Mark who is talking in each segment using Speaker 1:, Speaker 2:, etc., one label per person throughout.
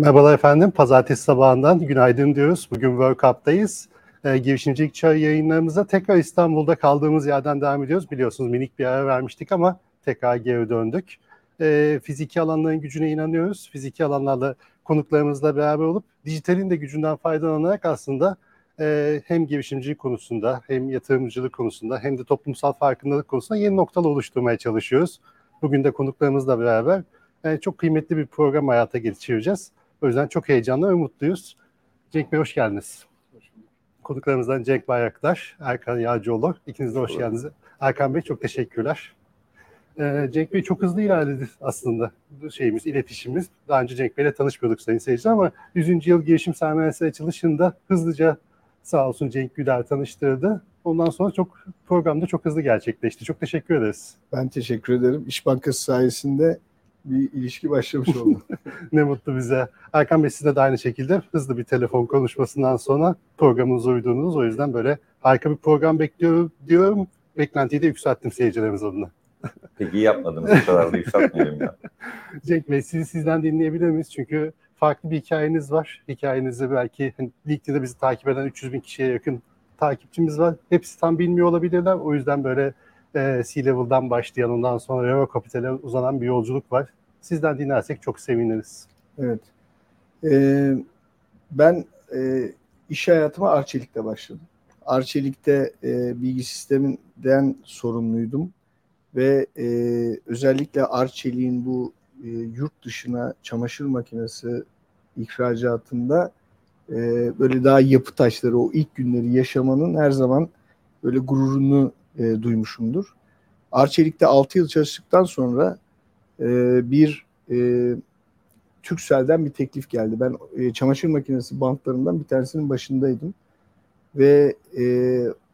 Speaker 1: Merhabalar efendim. Pazartesi sabahından günaydın diyoruz. Bugün World Cup'tayız. E, girişimcilik çağı yayınlarımıza tekrar İstanbul'da kaldığımız yerden devam ediyoruz. Biliyorsunuz minik bir ara vermiştik ama tekrar geri döndük. E, fiziki alanların gücüne inanıyoruz. Fiziki alanlarla konuklarımızla beraber olup dijitalin de gücünden faydalanarak aslında e, hem girişimcilik konusunda hem yatırımcılık konusunda hem de toplumsal farkındalık konusunda yeni noktalar oluşturmaya çalışıyoruz. Bugün de konuklarımızla beraber e, çok kıymetli bir program hayata geçireceğiz. O yüzden çok heyecanlı ve mutluyuz. Cenk Bey hoş geldiniz. Konuklarımızdan Cenk Bayraktar, Erkan Yağcıoğlu. İkiniz de hoş geldiniz. Erkan Bey çok teşekkürler. Ee, Cenk Bey çok hızlı ilerledi aslında şeyimiz, iletişimimiz. Daha önce Cenk Bey'le tanışmıyorduk sayın seyirciler ama 100. yıl girişim sermayesi açılışında hızlıca sağ olsun Cenk Güler tanıştırdı. Ondan sonra çok programda çok hızlı gerçekleşti. Çok teşekkür ederiz.
Speaker 2: Ben teşekkür ederim. İş Bankası sayesinde bir ilişki başlamış oldu.
Speaker 1: ne mutlu bize. Erkan Bey size de aynı şekilde hızlı bir telefon konuşmasından sonra programınıza uyduğunuz. O yüzden böyle harika bir program bekliyorum diyorum. Beklentiyi de yükselttim seyircilerimiz adına.
Speaker 3: Peki iyi yapmadınız. Bu kadar da yükseltmeyelim ya.
Speaker 1: Cenk Bey sizi sizden dinleyebilir miyiz? Çünkü farklı bir hikayeniz var. Hikayenizi belki hani, LinkedIn'de bizi takip eden 300 bin kişiye yakın takipçimiz var. Hepsi tam bilmiyor olabilirler. O yüzden böyle e, C-Level'dan başlayan ondan sonra Euro Capital'e uzanan bir yolculuk var. Sizden dinlersek çok seviniriz.
Speaker 2: Evet. Ee, ben e, iş hayatıma Arçelik'te başladım. Arçelik'te e, bilgi sisteminden sorumluydum ve e, özellikle Arçelik'in bu e, yurt dışına çamaşır makinesi ihracatında e, böyle daha yapı taşları o ilk günleri yaşamanın her zaman böyle gururunu e, duymuşumdur. Arçelik'te 6 yıl çalıştıktan sonra e, bir e, Türkcell'den bir teklif geldi. Ben e, çamaşır makinesi bantlarından bir tanesinin başındaydım. Ve e,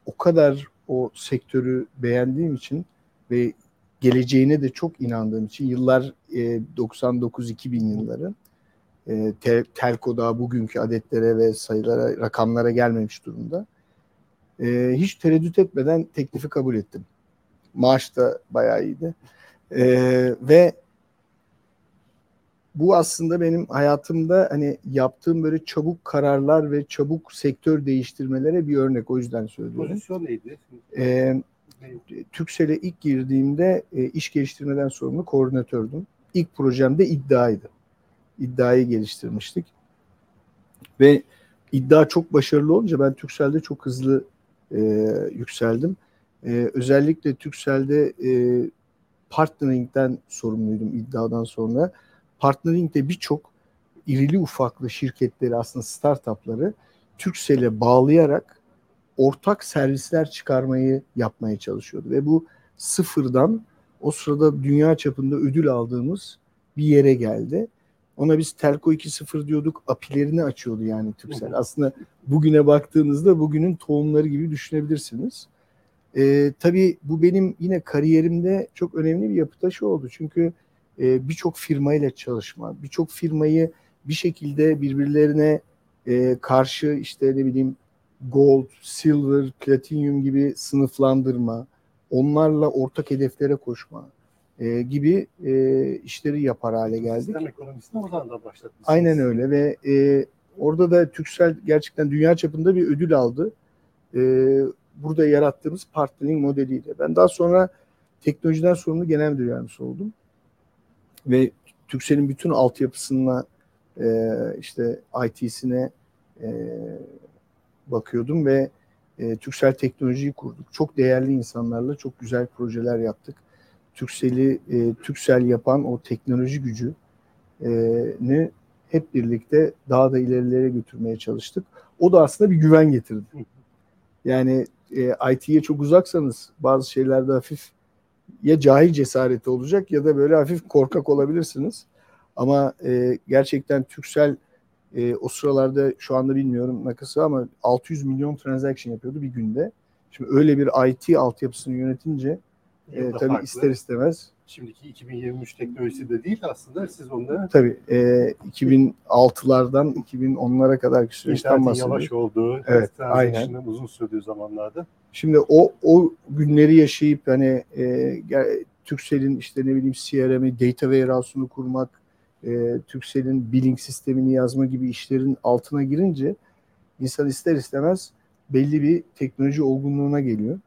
Speaker 2: o kadar o sektörü beğendiğim için ve geleceğine de çok inandığım için yıllar e, 99-2000 yılları e, tel, telko daha bugünkü adetlere ve sayılara, rakamlara gelmemiş durumda. E, hiç tereddüt etmeden teklifi kabul ettim. Maaş da bayağı iyiydi. E, ve bu aslında benim hayatımda hani yaptığım böyle çabuk kararlar ve çabuk sektör değiştirmelere bir örnek. O yüzden söylüyorum.
Speaker 1: Pozisyon neydi?
Speaker 2: Ee, Türksel'e ilk girdiğimde e, iş geliştirmeden sorumlu koordinatördüm. İlk projemde iddiaydı. İddiayı geliştirmiştik. Ve iddia çok başarılı olunca ben Türksel'de çok hızlı e, yükseldim. E, özellikle Türksel'de e, partnering'den sorumluydum iddiadan sonra. Partnering'de birçok irili ufaklı şirketleri aslında startupları Türksel'e bağlayarak ortak servisler çıkarmayı yapmaya çalışıyordu. Ve bu sıfırdan o sırada dünya çapında ödül aldığımız bir yere geldi. Ona biz Telco 2.0 diyorduk. Apilerini açıyordu yani Türksel. Aslında bugüne baktığınızda bugünün tohumları gibi düşünebilirsiniz. Ee, tabii bu benim yine kariyerimde çok önemli bir yapı taşı oldu. Çünkü e, birçok firmayla çalışma, birçok firmayı bir şekilde birbirlerine e, karşı işte ne bileyim gold, silver, platinum gibi sınıflandırma, onlarla ortak hedeflere koşma e, gibi e, işleri yapar hale geldik.
Speaker 1: Sistem ekonomisini oradan da başlatmışsınız.
Speaker 2: Aynen öyle ve e, orada da Türksel gerçekten dünya çapında bir ödül aldı. E, burada yarattığımız partnering modeliyle. Ben daha sonra teknolojiden sorumlu genel müdür yardımcısı oldum. Ve Türksel'in bütün altyapısına e, işte IT'sine e, bakıyordum ve e, Türksel teknolojiyi kurduk. Çok değerli insanlarla çok güzel projeler yaptık. Türksel'i e, Türksel yapan o teknoloji gücü e, ne hep birlikte daha da ilerilere götürmeye çalıştık. O da aslında bir güven getirdi. Yani e, IT'ye çok uzaksanız bazı şeylerde hafif ya cahil cesareti olacak ya da böyle hafif korkak olabilirsiniz. Ama e, gerçekten Türksel e, o sıralarda şu anda bilmiyorum nakısı ama 600 milyon transaction yapıyordu bir günde. Şimdi öyle bir IT altyapısını yönetince e, tabii
Speaker 1: farklı.
Speaker 2: ister istemez
Speaker 1: Şimdiki 2023 teknolojisi de değil aslında siz onları
Speaker 2: tabii e, 2006'lardan 2010'lara kadarki süreçten bahsediyoruz.
Speaker 1: yavaş olduğu,
Speaker 2: Evet,
Speaker 1: transaction'ın uzun sürdüğü zamanlarda.
Speaker 2: Şimdi o o günleri yaşayıp hani e, Turkcell'in işte ne bileyim CRM'i, data warehouse'unu kurmak, e, Türkcell'in billing sistemini yazma gibi işlerin altına girince insan ister istemez belli bir teknoloji olgunluğuna geliyor.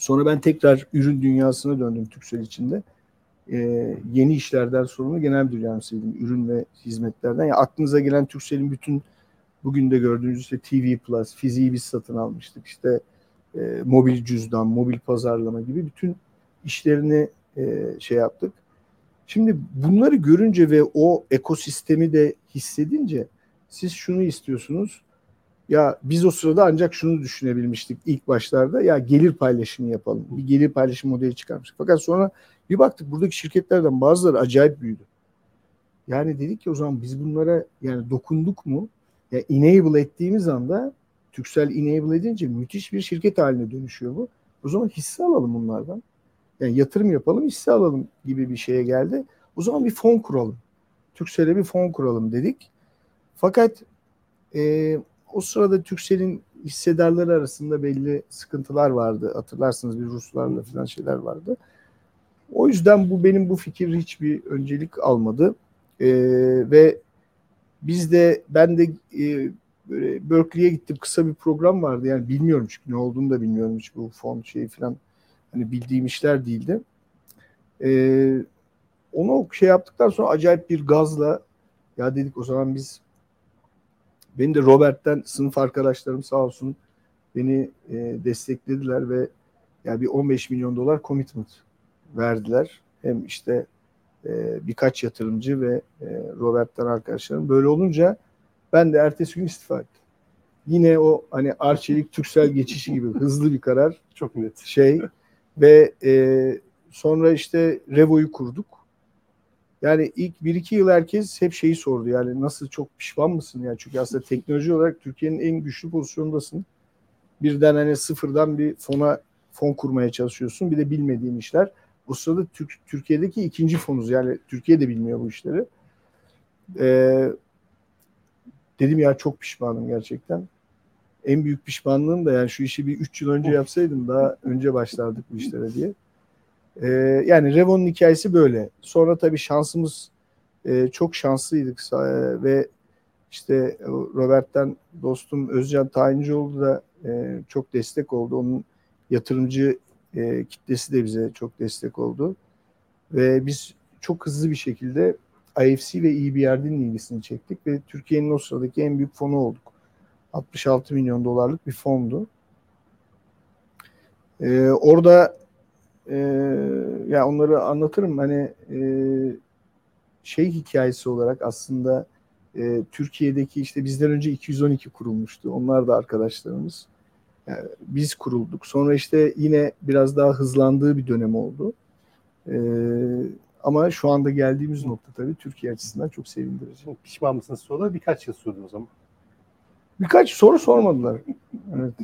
Speaker 2: Sonra ben tekrar ürün dünyasına döndüm Türkcell içinde. Ee, yeni işlerden sorumlu genel müdür yardımcısıydım. Ürün ve hizmetlerden. Yani aklınıza gelen Türkcell'in bütün bugün de gördüğünüz işte TV Plus, fiziği biz satın almıştık. İşte e, mobil cüzdan, mobil pazarlama gibi bütün işlerini e, şey yaptık. Şimdi bunları görünce ve o ekosistemi de hissedince siz şunu istiyorsunuz. Ya biz o sırada ancak şunu düşünebilmiştik ilk başlarda. Ya gelir paylaşımı yapalım. Bir gelir paylaşım modeli çıkarmıştık. Fakat sonra bir baktık buradaki şirketlerden bazıları acayip büyüdü. Yani dedik ki o zaman biz bunlara yani dokunduk mu? Ya enable ettiğimiz anda Türksel enable edince müthiş bir şirket haline dönüşüyor bu. O zaman hisse alalım bunlardan. Yani yatırım yapalım, hisse alalım gibi bir şeye geldi. O zaman bir fon kuralım. Türksel'e bir fon kuralım dedik. Fakat e, o sırada Türksel'in hissedarları arasında belli sıkıntılar vardı. Hatırlarsınız bir Ruslarla falan şeyler vardı. O yüzden bu benim bu fikir hiçbir öncelik almadı. E, ve biz de ben de e, böyle Berkeley'e gittim. Kısa bir program vardı. Yani bilmiyorum çünkü ne olduğunu da bilmiyorum hiç bu fon şeyi falan. Hani bildiğim işler değildi. Ee, onu şey yaptıktan sonra acayip bir gazla ya dedik o zaman biz beni de Robert'ten sınıf arkadaşlarım sağ olsun beni e, desteklediler ve yani bir 15 milyon dolar commitment verdiler. Hem işte e, birkaç yatırımcı ve e, Robert'ten arkadaşlarım. Böyle olunca ben de ertesi gün istifa ettim. Yine o hani Arçelik Türksel geçişi gibi hızlı bir karar.
Speaker 1: Çok net.
Speaker 2: Şey ve e, sonra işte Revo'yu kurduk. Yani ilk bir iki yıl herkes hep şeyi sordu. Yani nasıl çok pişman mısın? Yani çünkü aslında teknoloji olarak Türkiye'nin en güçlü pozisyondasın. Birden hani sıfırdan bir fona fon kurmaya çalışıyorsun. Bir de bilmediğin işler. Bu sırada Türk, Türkiye'deki ikinci fonuz. Yani Türkiye de bilmiyor bu işleri. Ee, dedim ya çok pişmanım gerçekten. En büyük pişmanlığım da yani şu işi bir 3 yıl önce yapsaydım daha önce başlardık bu işlere diye. Ee, yani Revo'nun hikayesi böyle. Sonra tabii şansımız e, çok şanslıydık e, ve işte Robert'ten dostum Özcan Tayincioğlu da e, çok destek oldu. Onun yatırımcı e, kitlesi de bize çok destek oldu. Ve biz çok hızlı bir şekilde IFC ve EBRD'nin ilgisini çektik ve Türkiye'nin o sıradaki en büyük fonu olduk. 66 milyon dolarlık bir fondu. Ee, orada e, ya onları anlatırım hani e, şey hikayesi olarak aslında e, Türkiye'deki işte bizden önce 212 kurulmuştu. Onlar da arkadaşlarımız. Yani biz kurulduk. Sonra işte yine biraz daha hızlandığı bir dönem oldu. E, ama şu anda geldiğimiz nokta tabii Türkiye açısından çok sevindirici.
Speaker 1: Pişman mısınız sonra birkaç yıl sürdü o zaman.
Speaker 2: Birkaç soru sormadılar. Evet.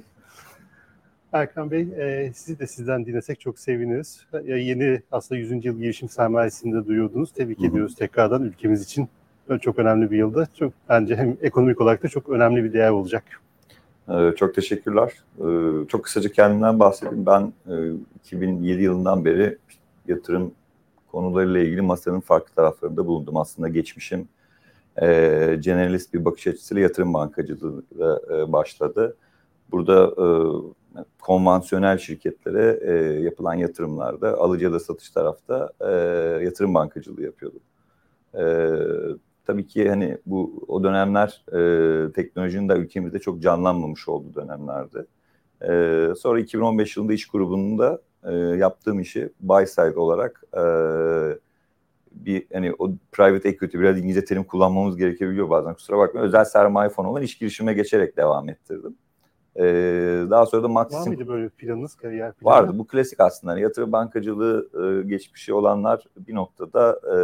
Speaker 1: Erkan Bey, e, sizi de sizden dinlesek çok seviniriz. E, yeni aslında 100. yıl girişim sermayesinde duyuyordunuz. Tebrik
Speaker 3: Hı hı.
Speaker 1: ediyoruz tekrardan ülkemiz için. Çok önemli bir yılda. Çok bence hem ekonomik olarak da çok önemli bir değer olacak.
Speaker 3: Ee, Çok teşekkürler. Ee, Çok kısaca kendimden bahsedeyim. Ben e, 2007 yılından beri yatırım konularıyla ilgili masanın farklı taraflarında bulundum. Aslında geçmişim e, generalist bir bakış açısıyla yatırım bankacılığıyla e, başladı. Burada e, konvansiyonel şirketlere e, yapılan yatırımlarda alıcı ya da satış tarafta e, yatırım bankacılığı yapıyordum. E, tabii ki hani bu o dönemler e, teknolojinin de ülkemizde çok canlanmamış olduğu dönemlerde. E, sonra 2015 yılında iş grubunda e, yaptığım işi buy side olarak e, bir hani o private equity biraz İngilizce terim kullanmamız gerekebiliyor bazen kusura bakmayın. Özel sermaye fonu olan iş girişime geçerek devam ettirdim. E, daha sonra da
Speaker 1: Var
Speaker 3: Maxim
Speaker 1: mıydı böyle planınız, kariyer planı?
Speaker 3: Vardı. Bu klasik aslında. Yani yatırım bankacılığı e, geçmişi olanlar bir noktada e,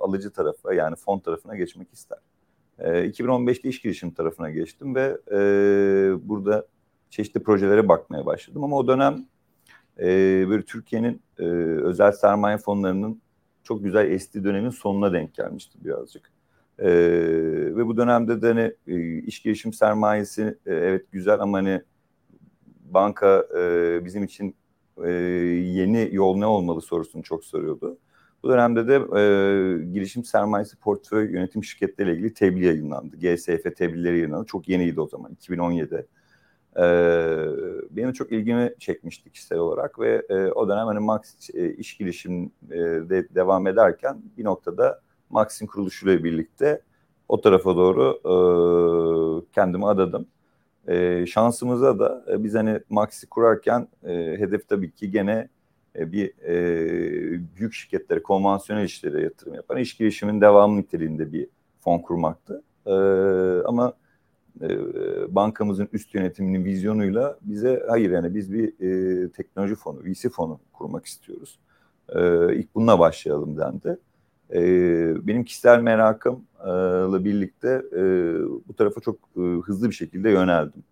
Speaker 3: alıcı tarafa yani fon tarafına geçmek ister. E, 2015'te iş girişim tarafına geçtim ve e, burada çeşitli projelere bakmaya başladım. Ama o dönem e, böyle Türkiye'nin e, özel sermaye fonlarının çok güzel estiği dönemin sonuna denk gelmişti birazcık. E, ve bu dönemde de hani e, iş girişim sermayesi e, evet güzel ama hani banka e, bizim için e, yeni yol ne olmalı sorusunu çok soruyordu. Bu dönemde de e, girişim sermayesi portföy yönetim şirketleriyle ilgili tebliğ yayınlandı. GSF tebliğleri yayınlandı. Çok yeniydi o zaman 2017'de. E, benim çok ilgimi çekmişti kişisel olarak ve e, o dönem hani Max e, iş girişimde devam ederken bir noktada Max'in kuruluşuyla birlikte o tarafa doğru e, kendimi adadım. E, şansımıza da e, biz hani Max'i kurarken e, hedef tabii ki gene e, bir e, büyük şirketlere, konvansiyonel işlere yatırım yapan iş girişimin devamı niteliğinde bir fon kurmaktı. E, ama e, bankamızın üst yönetiminin vizyonuyla bize hayır yani biz bir e, teknoloji fonu, VC fonu kurmak istiyoruz. E, ilk bununla başlayalım dendi. E, benim kişisel merakımla birlikte e, bu tarafa çok e, hızlı bir şekilde yöneldim.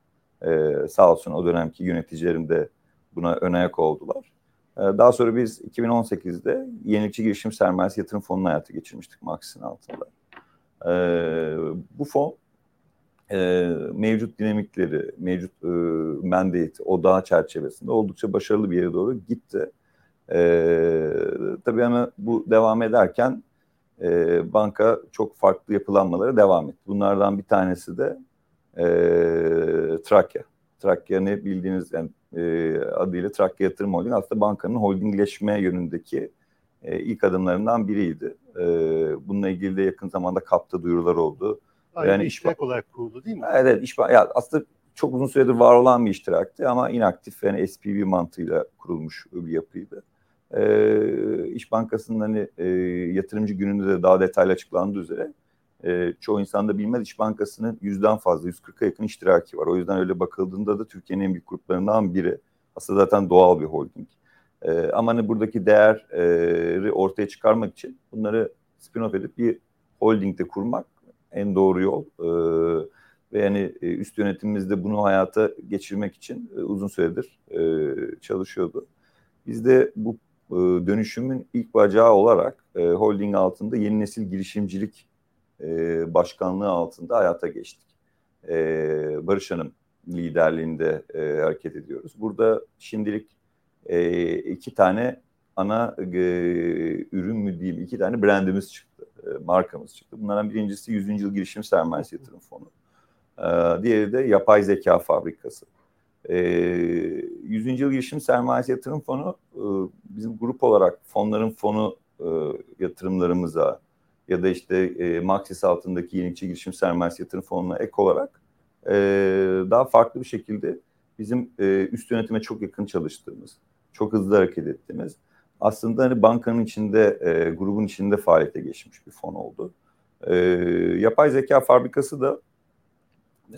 Speaker 3: E, sağ olsun o dönemki yöneticilerim de buna ön ayak oldular. E, daha sonra biz 2018'de yenilikçi girişim sermayesi yatırım fonunu hayata geçirmiştik Max'in altında. E, bu fon e, mevcut dinamikleri, mevcut e, mandate, odağı çerçevesinde oldukça başarılı bir yere doğru gitti. E, tabii ama bu devam ederken e, banka çok farklı yapılanmalara devam etti. Bunlardan bir tanesi de e, Trakya. Trakya ne bildiğiniz yani, e, adıyla Trakya Yatırım Holding aslında bankanın holdingleşme yönündeki e, ilk adımlarından biriydi. E, bununla ilgili de yakın zamanda kapta duyurular oldu.
Speaker 1: Aynı yani iştirak iş, olarak kuruldu değil mi?
Speaker 3: Evet, iş, ya aslında çok uzun süredir var olan bir iştiraktı ama inaktif yani SPV mantığıyla kurulmuş bir yapıydı. E, İş Bankası'nın hani e, yatırımcı gününde de daha detaylı açıklandığı üzere e, çoğu insan da bilmez İş Bankası'nın yüzden fazla 140'a yakın iştiraki var. O yüzden öyle bakıldığında da Türkiye'nin en büyük gruplarından biri. Aslında zaten doğal bir holding. E, ama hani buradaki değeri ortaya çıkarmak için bunları spin-off edip bir holdingde kurmak en doğru yol. E, ve yani üst yönetimimiz de bunu hayata geçirmek için e, uzun süredir e, çalışıyordu. Biz de bu e, dönüşümün ilk bacağı olarak e, holding altında yeni nesil girişimcilik e, başkanlığı altında hayata geçtik. E, Barış Hanım liderliğinde e, hareket ediyoruz. Burada şimdilik e, iki tane ana e, ürün mü değil, iki tane brandimiz çıktı, e, markamız çıktı. Bunlardan birincisi 100. Yıl Girişim Sermayesi Yatırım Fonu. E, diğeri de Yapay Zeka Fabrikası. E, 100. Yıl Girişim Sermayesi Yatırım Fonu e, bizim grup olarak fonların fonu e, yatırımlarımıza ya da işte e, Maxis altındaki yenilikçi girişim sermayesi yatırım fonuna ek olarak e, daha farklı bir şekilde bizim e, üst yönetime çok yakın çalıştığımız, çok hızlı hareket ettiğimiz aslında hani bankanın içinde, e, grubun içinde faaliyete geçmiş bir fon oldu. E, yapay zeka fabrikası da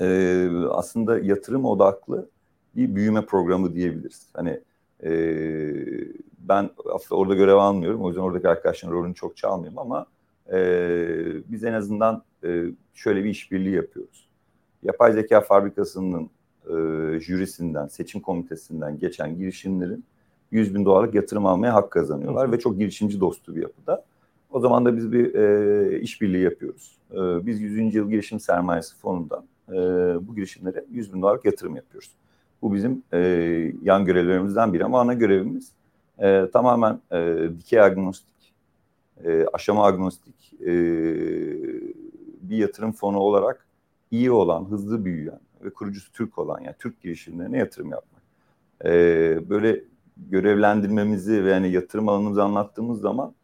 Speaker 3: e, aslında yatırım odaklı bir büyüme programı diyebiliriz. Hani e, ben aslında orada görev almıyorum. O yüzden oradaki arkadaşların rolünü çok çalmayayım ama e, biz en azından e, şöyle bir işbirliği yapıyoruz. Yapay zeka fabrikasının e, jürisinden, seçim komitesinden geçen girişimlerin 100 bin dolarlık yatırım almaya hak kazanıyorlar ve çok girişimci dostu bir yapıda. O zaman da biz bir e, işbirliği yapıyoruz. E, biz 100. yıl girişim sermayesi fonundan e, bu girişimlere 100 bin dolarlık yatırım yapıyoruz. Bu bizim e, yan görevlerimizden biri ama ana görevimiz e, tamamen e, dikey agnostik, e, aşama agnostik e, bir yatırım fonu olarak iyi olan, hızlı büyüyen ve kurucusu Türk olan yani Türk girişimlerine yatırım yapmak. E, böyle görevlendirmemizi ve yani yatırım alanımızı anlattığımız zaman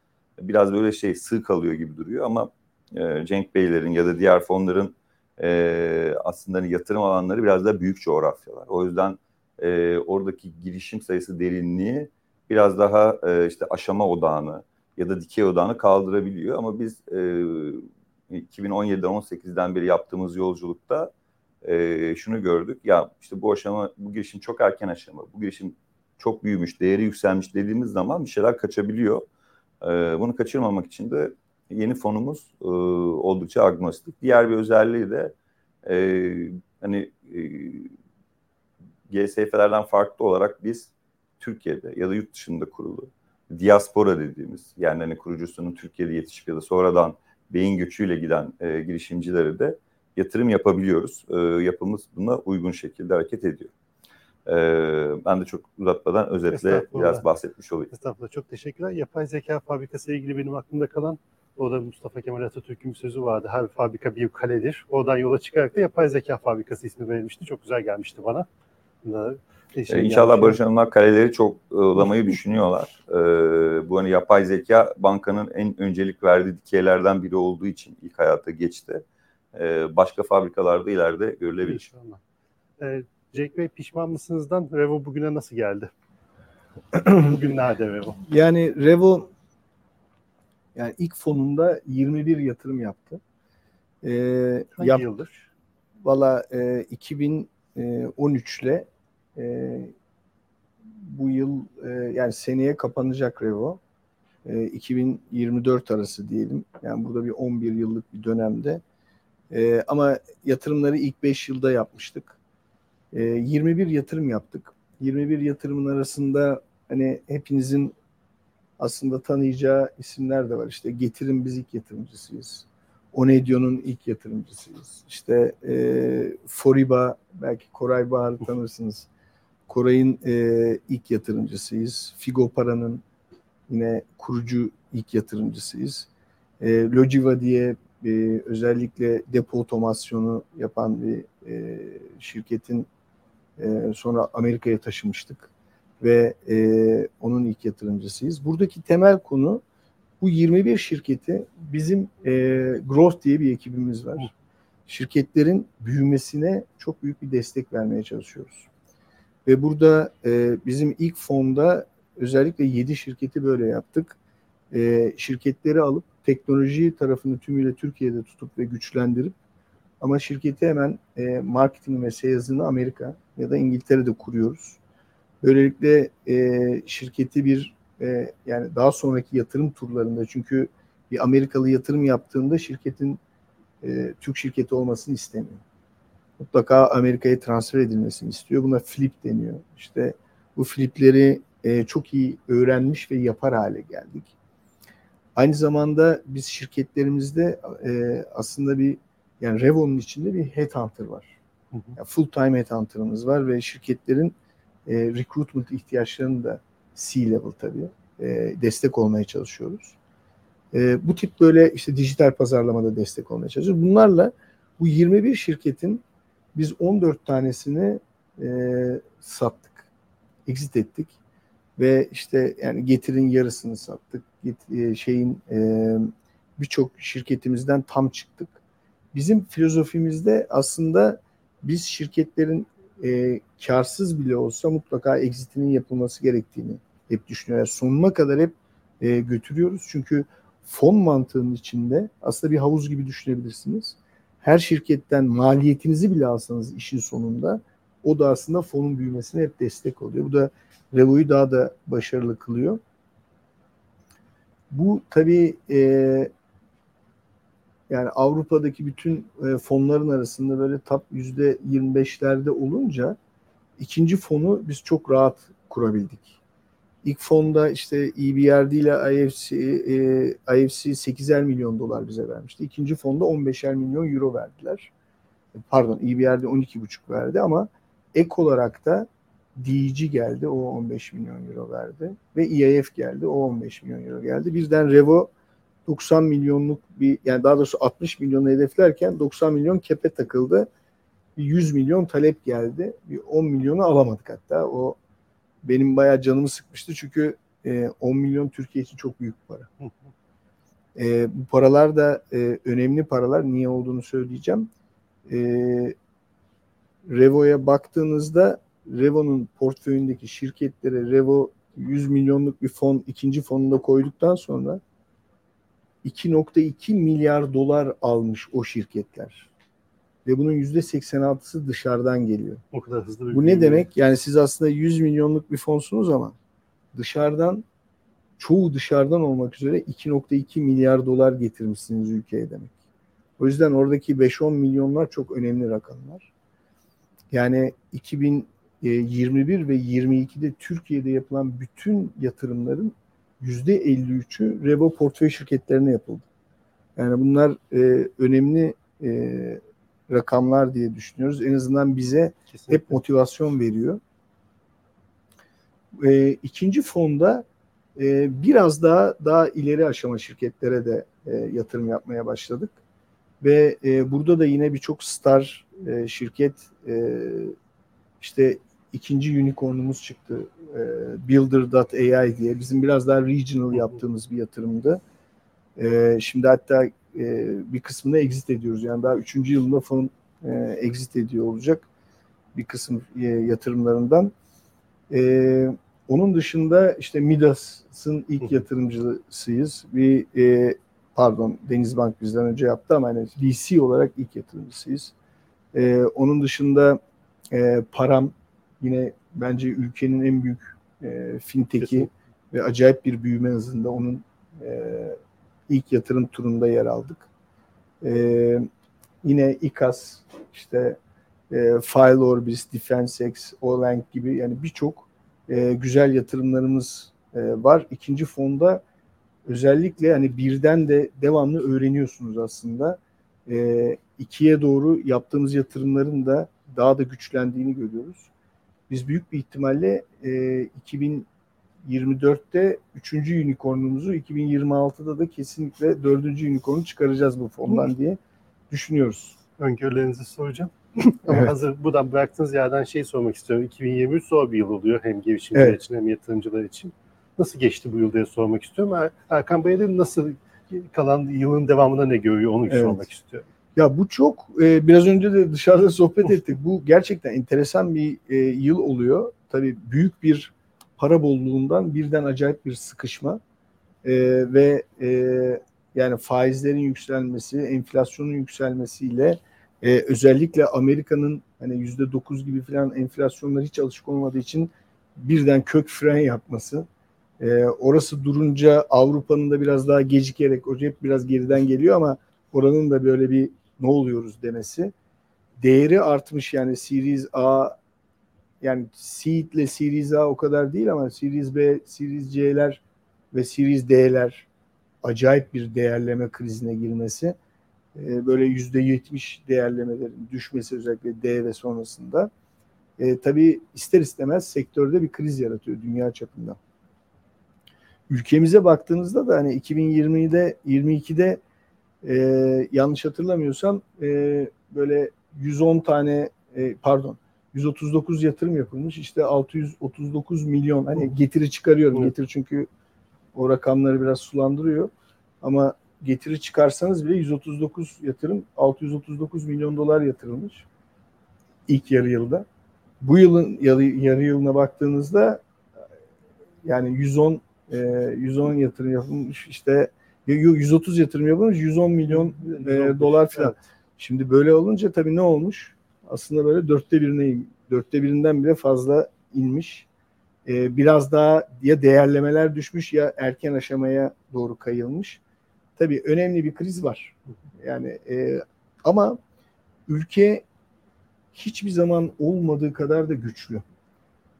Speaker 3: biraz böyle şey sığ kalıyor gibi duruyor ama e, Cenk Beylerin ya da diğer fonların e, aslında hani yatırım alanları biraz da büyük coğrafyalar. O yüzden e, oradaki girişim sayısı derinliği biraz daha e, işte aşama odağını ya da dikey odağını kaldırabiliyor. Ama biz e, 2017'den 18'den beri yaptığımız yolculukta e, şunu gördük. Ya işte bu aşama, bu girişim çok erken aşama. Bu girişim çok büyümüş, değeri yükselmiş dediğimiz zaman bir şeyler kaçabiliyor. E, bunu kaçırmamak için de yeni fonumuz e, oldukça agnostik. Diğer bir özelliği de e, hani e, GSF'lerden farklı olarak biz Türkiye'de ya da yurt dışında kurulu diaspora dediğimiz yani hani kurucusunun Türkiye'de yetişip ya da sonradan beyin göçüyle giden e, girişimcilere de yatırım yapabiliyoruz. E, yapımız buna uygun şekilde hareket ediyor. E, ben de çok uzatmadan özetle biraz bahsetmiş olayım.
Speaker 1: Estağfurullah çok teşekkürler. Yapay zeka fabrikası ile ilgili benim aklımda kalan o da Mustafa Kemal Atatürk'ün bir sözü vardı. Her fabrika bir kaledir. Oradan yola çıkarak da yapay zeka fabrikası ismi verilmişti. Çok güzel gelmişti bana. Şey
Speaker 3: İnşallah. Barış Hanımlar kaleleri çok ılamayı düşünüyorlar. Ee, bu hani yapay zeka bankanın en öncelik verdiği dikeylerden biri olduğu için ilk hayata geçti. Ee, başka fabrikalarda ileride görülebilir.
Speaker 1: İnşallah. Ee, Cenk Bey pişman mısınızdan Revo bugüne nasıl geldi? Bugün nerede Revo?
Speaker 2: Yani Revo yani ilk fonunda 21 yatırım yaptı. Ee,
Speaker 1: Hangi
Speaker 2: yap,
Speaker 1: yıldır?
Speaker 2: Valla e, 2013 ile e, bu yıl e, yani seneye kapanacak Revo. E, 2024 arası diyelim. Yani burada bir 11 yıllık bir dönemde. E, ama yatırımları ilk 5 yılda yapmıştık. E, 21 yatırım yaptık. 21 yatırımın arasında hani hepinizin aslında tanıyacağı isimler de var. İşte Getir'in biz ilk yatırımcısıyız. Onedio'nun ilk yatırımcısıyız. İşte e, Foriba, belki Koray Bahar'ı tanırsınız. Koray'ın e, ilk yatırımcısıyız. Figo Para'nın yine kurucu ilk yatırımcısıyız. E, Logiva diye e, özellikle depo otomasyonu yapan bir e, şirketin e, sonra Amerika'ya taşımıştık ve e, onun ilk yatırımcısıyız. Buradaki temel konu bu 21 şirketi bizim e, Growth diye bir ekibimiz var. Şirketlerin büyümesine çok büyük bir destek vermeye çalışıyoruz. Ve burada e, bizim ilk fonda özellikle 7 şirketi böyle yaptık. E, şirketleri alıp teknoloji tarafını tümüyle Türkiye'de tutup ve güçlendirip ama şirketi hemen e, marketing ve sales'ını Amerika ya da İngiltere'de kuruyoruz. Böylelikle e, şirketi bir e, yani daha sonraki yatırım turlarında çünkü bir Amerikalı yatırım yaptığında şirketin e, Türk şirketi olmasını istemiyor. Mutlaka Amerika'ya transfer edilmesini istiyor. Buna flip deniyor. İşte bu flipleri e, çok iyi öğrenmiş ve yapar hale geldik. Aynı zamanda biz şirketlerimizde e, aslında bir yani Revo'nun içinde bir headhunter var.
Speaker 1: Hı hı.
Speaker 2: Yani full time headhunter'ımız var ve şirketlerin e, recruitment ihtiyaçlarını da C-level tabii e, destek olmaya çalışıyoruz. E, bu tip böyle işte dijital pazarlamada destek olmaya çalışıyoruz. Bunlarla bu 21 şirketin biz 14 tanesini e, sattık. Exit ettik. Ve işte yani getirin yarısını sattık. Get, e, şeyin e, birçok şirketimizden tam çıktık. Bizim filozofimizde aslında biz şirketlerin e, karsız bile olsa mutlaka exitinin yapılması gerektiğini hep düşünüyoruz. Sonuna kadar hep e, götürüyoruz. Çünkü fon mantığının içinde aslında bir havuz gibi düşünebilirsiniz. Her şirketten maliyetinizi bile alsanız işin sonunda o da aslında fonun büyümesine hep destek oluyor. Bu da Revo'yu daha da başarılı kılıyor. Bu tabii e, yani Avrupa'daki bütün e, fonların arasında böyle top yüzde 25'lerde olunca ikinci fonu biz çok rahat kurabildik. İlk fonda işte EBRD ile IFC, e, IFC 8'er milyon dolar bize vermişti. İkinci fonda 15'er milyon euro verdiler. Pardon EBRD 12,5 verdi ama ek olarak da DG geldi o 15 milyon euro verdi ve EIF geldi o 15 milyon euro geldi. Birden Revo 90 milyonluk bir yani daha doğrusu 60 milyonu hedeflerken 90 milyon kepe takıldı. Bir 100 milyon talep geldi. Bir 10 milyonu alamadık hatta. O benim bayağı canımı sıkmıştı çünkü e, 10 milyon Türkiye için çok büyük para. E, bu paralar da e, önemli paralar. Niye olduğunu söyleyeceğim. E, Revo'ya baktığınızda Revo'nun portföyündeki şirketlere Revo 100 milyonluk bir fon ikinci fonunda koyduktan sonra 2.2 milyar dolar almış o şirketler. Ve bunun %86'sı dışarıdan geliyor.
Speaker 1: O kadar hızlı bir
Speaker 2: Bu ne demek? Yani siz aslında 100 milyonluk bir fonsunuz ama dışarıdan çoğu dışarıdan olmak üzere 2.2 milyar dolar getirmişsiniz ülkeye demek. O yüzden oradaki 5-10 milyonlar çok önemli rakamlar. Yani 2021 ve 22'de Türkiye'de yapılan bütün yatırımların %53'ü Revo portföy şirketlerine yapıldı. Yani bunlar e, önemli e, rakamlar diye düşünüyoruz. En azından bize
Speaker 1: Kesinlikle.
Speaker 2: hep motivasyon veriyor. E, ikinci fonda e, biraz daha daha ileri aşama şirketlere de e, yatırım yapmaya başladık. Ve e, burada da yine birçok star e, şirket e, işte ikinci unicornumuz çıktı. E, Builder.ai diye. Bizim biraz daha regional yaptığımız bir yatırımdı. E, şimdi hatta e, bir kısmını exit ediyoruz. Yani daha üçüncü yılında fon e, exit ediyor olacak bir kısım e, yatırımlarından. E, onun dışında işte Midas'ın ilk yatırımcısıyız. Bir e, pardon Denizbank bizden önce yaptı ama hani VC olarak ilk yatırımcısıyız. E, onun dışında e, Param yine bence ülkenin en büyük e, fintech'i ve acayip bir büyüme hızında onun e, ilk yatırım turunda yer aldık. E, yine İKAS, işte e, File Orbis, DefenseX, Olenk gibi yani birçok e, güzel yatırımlarımız e, var. İkinci fonda özellikle yani birden de devamlı öğreniyorsunuz aslında. E, ikiye doğru yaptığımız yatırımların da daha da güçlendiğini görüyoruz. Biz büyük bir ihtimalle e, 2024'te üçüncü unicornumuzu 2026'da da kesinlikle dördüncü unicornu çıkaracağız bu fondan diye düşünüyoruz.
Speaker 1: Öngörülerinizi soracağım. Ama
Speaker 2: Evet.
Speaker 1: hazır buradan bıraktığınız yerden şey sormak istiyorum. 2023 zor bir yıl oluyor hem girişimciler
Speaker 2: Evet.
Speaker 1: için hem yatırımcılar için. Nasıl geçti bu yıl diye sormak istiyorum. Er- Erkan Bey'e de nasıl kalan yılın devamında ne görüyor onu
Speaker 2: Evet.
Speaker 1: sormak istiyorum.
Speaker 2: Ya bu çok e, biraz önce de dışarıda sohbet ettik. Bu gerçekten enteresan bir e, yıl oluyor. Tabii büyük bir para bolluğundan birden acayip bir sıkışma E, ve e, yani faizlerin yükselmesi, enflasyonun yükselmesiyle e, özellikle Amerika'nın hani yüzde dokuz gibi falan enflasyonlar hiç alışık olmadığı için birden kök fren yapması. E, orası durunca Avrupa'nın da biraz daha gecikerek, o hep biraz geriden geliyor ama oranın da böyle bir ne oluyoruz demesi. Değeri artmış yani Series A yani Seed ile Series A o kadar değil ama Series B, Series C'ler ve Series D'ler acayip bir değerleme krizine girmesi. e, Böyle yüzde yetmiş değerlemelerin düşmesi özellikle D ve sonrasında. E, tabii ister istemez sektörde bir kriz yaratıyor dünya çapında. Ülkemize baktığınızda da hani 2020'de 22'de e, yanlış hatırlamıyorsam e, böyle 110 tane e, pardon 139 yatırım yapılmış. İşte 639 milyon. Hani getiri çıkarıyorum.
Speaker 1: Evet.
Speaker 2: getiri çünkü o rakamları biraz sulandırıyor. Ama getiri çıkarsanız bile 139 yatırım 639 milyon dolar yatırılmış ilk yarı yılda. Bu yılın yarı, yarı yılına baktığınızda yani 110 e, 110 yatırım yapılmış. İşte 130 yatırım yapılmış 110 milyon e, dolar falan.
Speaker 1: Evet.
Speaker 2: Şimdi böyle olunca tabii ne olmuş? Aslında böyle dörtte birine in- dörtte birinden bile fazla inmiş. Ee, biraz daha ya değerlemeler düşmüş ya erken aşamaya doğru kayılmış. Tabii önemli bir kriz var. Yani e, ama ülke hiçbir zaman olmadığı kadar da güçlü.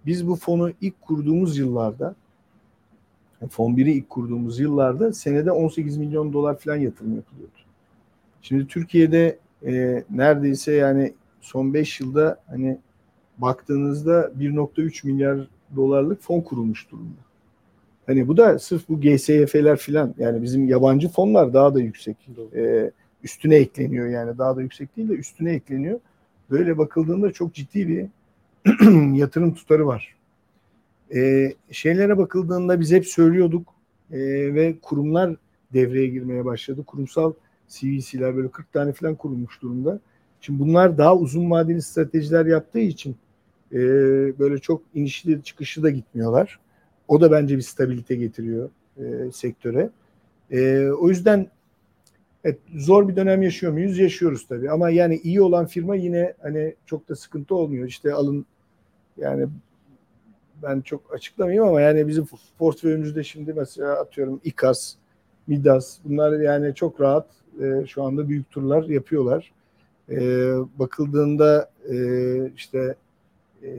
Speaker 2: Biz bu fonu ilk kurduğumuz yıllarda Fon 1'i ilk kurduğumuz yıllarda senede 18 milyon dolar falan yatırım yapılıyordu. Şimdi Türkiye'de e, neredeyse yani son 5 yılda hani baktığınızda 1.3 milyar dolarlık fon kurulmuş durumda. Hani bu da sırf bu GSYF'ler falan yani bizim yabancı fonlar daha da yüksek. E, üstüne ekleniyor yani daha da yüksek değil de üstüne ekleniyor. Böyle bakıldığında çok ciddi bir yatırım tutarı var. E, şeylere bakıldığında biz hep söylüyorduk e, ve kurumlar devreye girmeye başladı. Kurumsal CVC'ler böyle 40 tane falan kurulmuş durumda. Şimdi bunlar daha uzun vadeli stratejiler yaptığı için e, böyle çok inişli çıkışlı da gitmiyorlar. O da bence bir stabilite getiriyor e, sektöre. E, o yüzden evet, zor bir dönem yaşıyor muyuz? Yaşıyoruz tabii. Ama yani iyi olan firma yine hani çok da sıkıntı olmuyor. İşte alın yani ben çok açıklamayayım ama yani bizim portföyümüzde şimdi mesela atıyorum İKAS, Midas bunlar yani çok rahat e, şu anda büyük turlar yapıyorlar. E, bakıldığında e, işte e,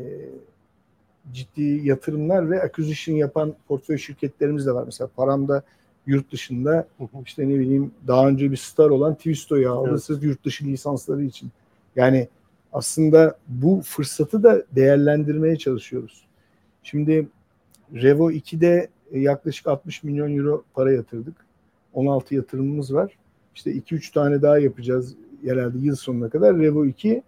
Speaker 2: ciddi yatırımlar ve acquisition yapan portföy şirketlerimiz de var. Mesela paramda yurt dışında işte ne bileyim daha önce bir star olan Twisto'yu aldı
Speaker 1: Evet.
Speaker 2: sırf yurt dışı lisansları için. Yani aslında bu fırsatı da değerlendirmeye çalışıyoruz. Şimdi Revo 2'de yaklaşık 60 milyon euro para yatırdık. 16 yatırımımız var. İşte 2-3 tane daha yapacağız herhalde yıl sonuna kadar. Revo 2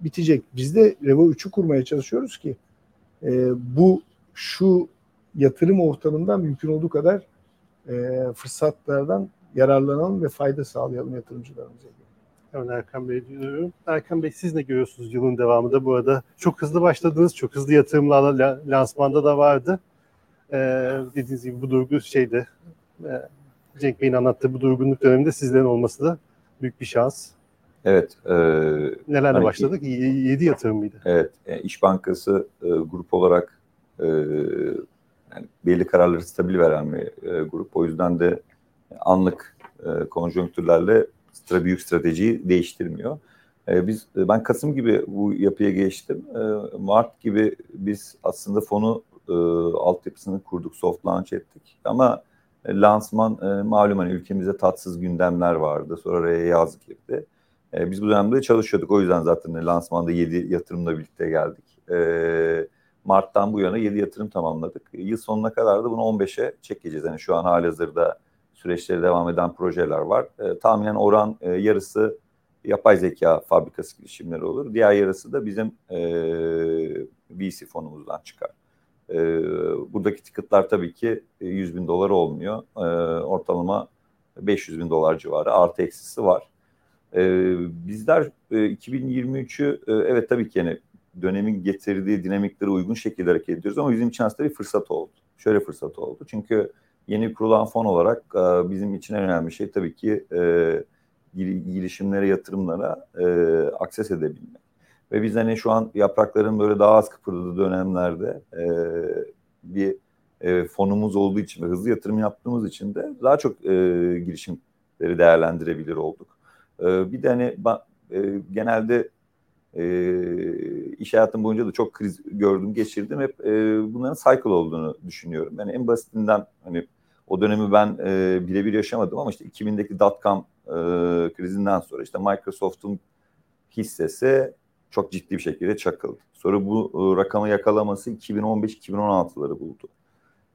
Speaker 2: bitecek. Biz de Revo 3'ü kurmaya çalışıyoruz ki e, bu şu yatırım ortamından mümkün olduğu kadar e, fırsatlardan yararlanalım ve fayda sağlayalım yatırımcılarımıza.
Speaker 1: Hemen Erkan Bey diyorum. Erkan Bey siz ne görüyorsunuz yılın devamında bu arada? Çok hızlı başladınız, çok hızlı yatırımlarla lansmanda da vardı. Ee, dediğiniz gibi bu durgu şeyde e, Cenk Bey'in anlattığı bu durgunluk döneminde sizlerin olması da büyük bir şans.
Speaker 3: Evet. E,
Speaker 1: Nelerle hani, başladık? Y- 7 yatırım mıydı?
Speaker 3: Evet. Yani İş Bankası e, grup olarak e, yani belli kararları stabil veren bir e, grup. O yüzden de anlık e, konjonktürlerle stra büyük stratejiyi değiştirmiyor. E, biz e, ben Kasım gibi bu yapıya geçtim. E, Mart gibi biz aslında fonu e, altyapısını kurduk, soft launch ettik. Ama e, lansman e, malum hani ülkemizde tatsız gündemler vardı. Sonra araya yaz girdi. E, biz bu dönemde çalışıyorduk. O yüzden zaten lansmanda 7 yatırımla birlikte geldik. E, Mart'tan bu yana 7 yatırım tamamladık. Yıl sonuna kadar da bunu 15'e çekeceğiz. Yani şu an halihazırda süreçleri devam eden projeler var. E, tahminen oran e, yarısı yapay zeka fabrikası girişimleri olur. Diğer yarısı da bizim e, VC fonumuzdan çıkar. E, buradaki ticketlar tabii ki 100 bin dolar olmuyor. E, ortalama 500 bin dolar civarı artı eksisi var. E, bizler e, 2023'ü e, evet tabii ki yani dönemin getirdiği dinamiklere uygun şekilde hareket ediyoruz ama bizim için aslında bir fırsat oldu. Şöyle fırsat oldu. Çünkü yeni kurulan fon olarak e, bizim için en önemli şey tabii ki e, girişimlere, yatırımlara e, akses edebilmek. Ve biz hani şu an yaprakların böyle daha az kıpırdadığı dönemlerde e, bir e, fonumuz olduğu için ve hızlı yatırım yaptığımız için de daha çok e, girişimleri değerlendirebilir olduk. E, bir de hani e, genelde e, iş hayatım boyunca da çok kriz gördüm, geçirdim. Hep e, bunların cycle olduğunu düşünüyorum. Yani en basitinden hani o dönemi ben e, birebir yaşamadım ama işte 2000'deki dot-com e, krizinden sonra işte Microsoft'un hissesi çok ciddi bir şekilde çakıldı. Sonra bu e, rakamı yakalaması 2015-2016'ları buldu.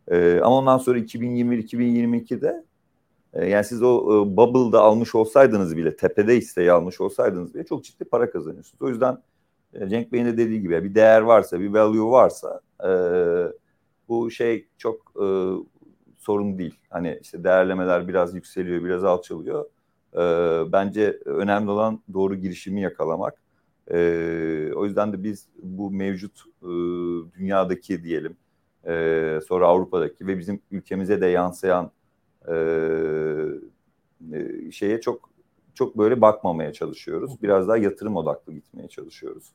Speaker 3: E, ama ondan sonra 2021-2022'de e, yani siz o e, bubble'da almış olsaydınız bile, tepede hisseyi almış olsaydınız bile çok ciddi para kazanıyorsunuz. O yüzden e, Cenk Bey'in de dediği gibi bir değer varsa, bir value varsa e, bu şey çok e, sorun değil. Hani işte değerlemeler biraz yükseliyor, biraz alçalıyor. E, bence önemli olan doğru girişimi yakalamak. E, o yüzden de biz bu mevcut e, dünyadaki diyelim, e, sonra Avrupa'daki ve bizim ülkemize de yansıyan e, e, şeye çok çok böyle bakmamaya çalışıyoruz. Biraz daha yatırım odaklı gitmeye çalışıyoruz.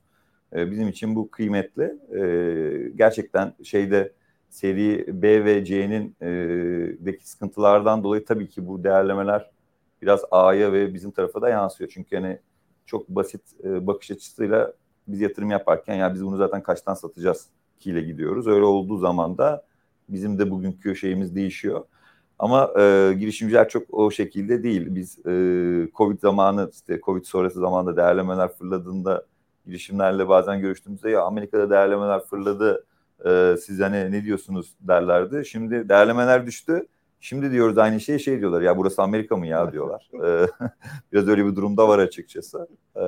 Speaker 3: E, bizim için bu kıymetli. E, gerçekten şeyde seri B ve C'nin e, sıkıntılardan dolayı tabii ki bu değerlemeler biraz A'ya ve bizim tarafa da yansıyor. Çünkü hani çok basit e, bakış açısıyla biz yatırım yaparken ya biz bunu zaten kaçtan satacağız kiyle gidiyoruz. Öyle olduğu zaman da bizim de bugünkü şeyimiz değişiyor. Ama e, girişimciler çok o şekilde değil. Biz e, Covid zamanı, işte Covid sonrası zamanda değerlemeler fırladığında girişimlerle bazen görüştüğümüzde ya Amerika'da değerlemeler fırladı, e, siz hani ne diyorsunuz derlerdi. Şimdi değerlemeler düştü. Şimdi diyoruz aynı şeyi şey diyorlar ya burası Amerika mı ya diyorlar. E, biraz öyle bir durumda var açıkçası. E,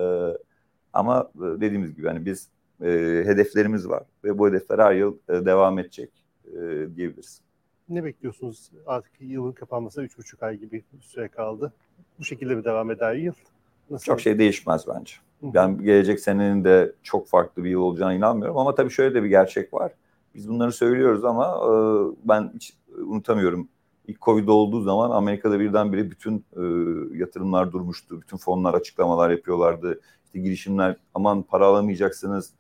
Speaker 3: ama dediğimiz gibi hani biz e, hedeflerimiz var ve bu hedefler her yıl e, devam edecek e, diyebiliriz
Speaker 1: ne bekliyorsunuz? Artık yılın kapanmasına 3,5 ay gibi bir süre kaldı. Bu şekilde mi devam eder yıl?
Speaker 3: Nasıl? Çok şey değişmez bence. Ben gelecek senenin de çok farklı bir yıl olacağına inanmıyorum. Ama tabii şöyle de bir gerçek var. Biz bunları söylüyoruz ama e, ben hiç unutamıyorum. İlk Covid olduğu zaman Amerika'da birdenbire bütün e, yatırımlar durmuştu. Bütün fonlar açıklamalar yapıyorlardı. İşte girişimler aman para alamayacaksınız.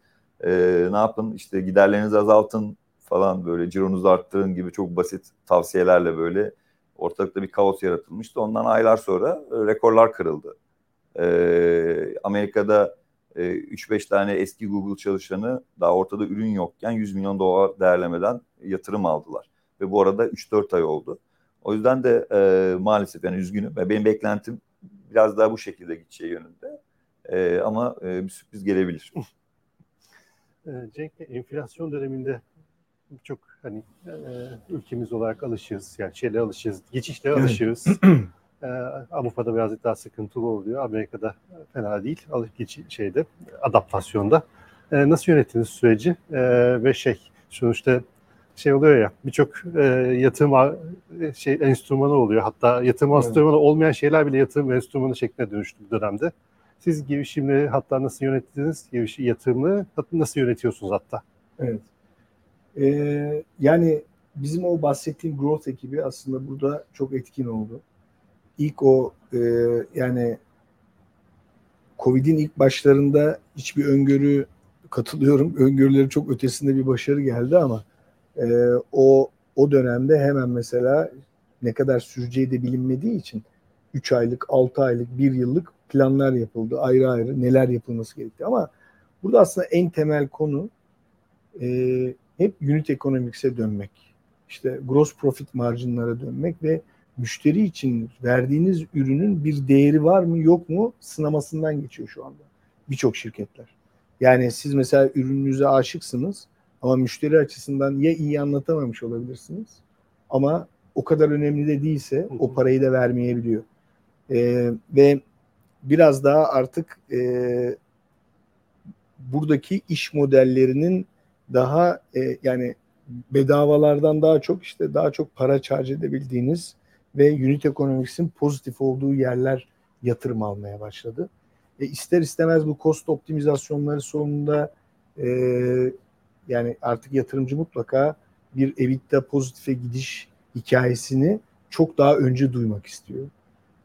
Speaker 3: E, ne yapın? İşte giderlerinizi azaltın falan böyle cironuzu arttırın gibi çok basit tavsiyelerle böyle ortalıkta bir kaos yaratılmıştı. Ondan aylar sonra e, rekorlar kırıldı. Ee, Amerika'da e, 3-5 tane eski Google çalışanı daha ortada ürün yokken 100 milyon dolar değerlemeden yatırım aldılar. Ve bu arada 3-4 ay oldu. O yüzden de e, maalesef yani üzgünüm. ve Benim beklentim biraz daha bu şekilde gideceği yönünde. E, ama e, bir sürpriz gelebilir.
Speaker 1: Cenk, enflasyon döneminde çok hani e, ülkemiz olarak alışığız. Yani şeyle alışığız. Geçişlere
Speaker 2: Evet.
Speaker 1: alışığız. E, Avrupa'da biraz daha sıkıntılı oluyor. Amerika'da fena değil. Alıp geçi şeyde adaptasyonda. E, nasıl yönettiniz süreci? E, ve şey sonuçta şey oluyor ya birçok e, yatırım a- şey enstrümanı oluyor. Hatta yatırım
Speaker 2: Evet.
Speaker 1: enstrümanı olmayan şeyler bile yatırım enstrümanı şekline dönüştü bu dönemde. Siz girişimleri hatta nasıl yönettiniz? Girişi yatırımı hatta nasıl yönetiyorsunuz hatta?
Speaker 2: Evet. Ee, yani bizim o bahsettiğim growth ekibi aslında burada çok etkin oldu. İlk o e, yani Covid'in ilk başlarında hiçbir öngörü katılıyorum. Öngörüleri çok ötesinde bir başarı geldi ama e, o o dönemde hemen mesela ne kadar süreceği de bilinmediği için 3 aylık, 6 aylık, 1 yıllık planlar yapıldı. Ayrı ayrı neler yapılması gerekti. Ama burada aslında en temel konu e, hep unit economics'e dönmek. İşte gross profit marjinlara dönmek ve müşteri için verdiğiniz ürünün bir değeri var mı yok mu sınamasından geçiyor şu anda birçok şirketler. Yani siz mesela ürününüze aşıksınız ama müşteri açısından ya iyi anlatamamış olabilirsiniz ama o kadar önemli de değilse o parayı da vermeyebiliyor. Ee, ve biraz daha artık e, buradaki iş modellerinin daha e, yani bedavalardan daha çok işte daha çok para charge edebildiğiniz ve unit economics'in pozitif olduğu yerler yatırım almaya başladı. E, ister istemez bu cost optimizasyonları sonunda e, yani artık yatırımcı mutlaka bir EBITDA pozitife gidiş hikayesini çok daha önce duymak istiyor.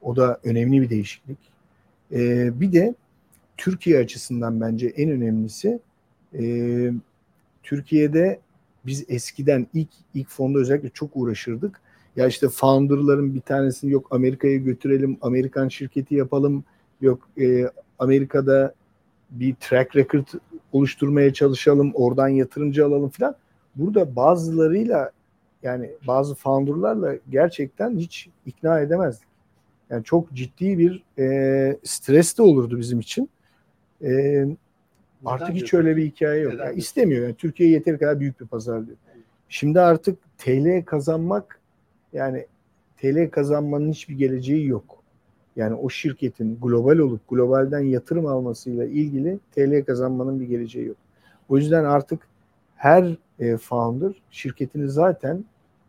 Speaker 2: O da önemli bir değişiklik. E, bir de Türkiye açısından bence en önemlisi e, Türkiye'de biz eskiden ilk ilk fonda özellikle çok uğraşırdık. Ya işte founder'ların bir tanesini yok Amerika'ya götürelim, Amerikan şirketi yapalım, yok e, Amerika'da bir track record oluşturmaya çalışalım, oradan yatırımcı alalım filan. Burada bazılarıyla yani bazı founder'larla gerçekten hiç ikna edemezdik. Yani çok ciddi bir e, stres de olurdu bizim için. E, artık hiç öyle bir hikaye yok.
Speaker 1: Neden
Speaker 2: Yani istemiyor. Yani Türkiye yeteri kadar büyük bir pazar diyor. Şimdi artık TL kazanmak yani TL kazanmanın hiçbir geleceği yok. Yani o şirketin global olup globalden yatırım almasıyla ilgili TL kazanmanın bir geleceği yok. O yüzden artık her e, founder şirketini zaten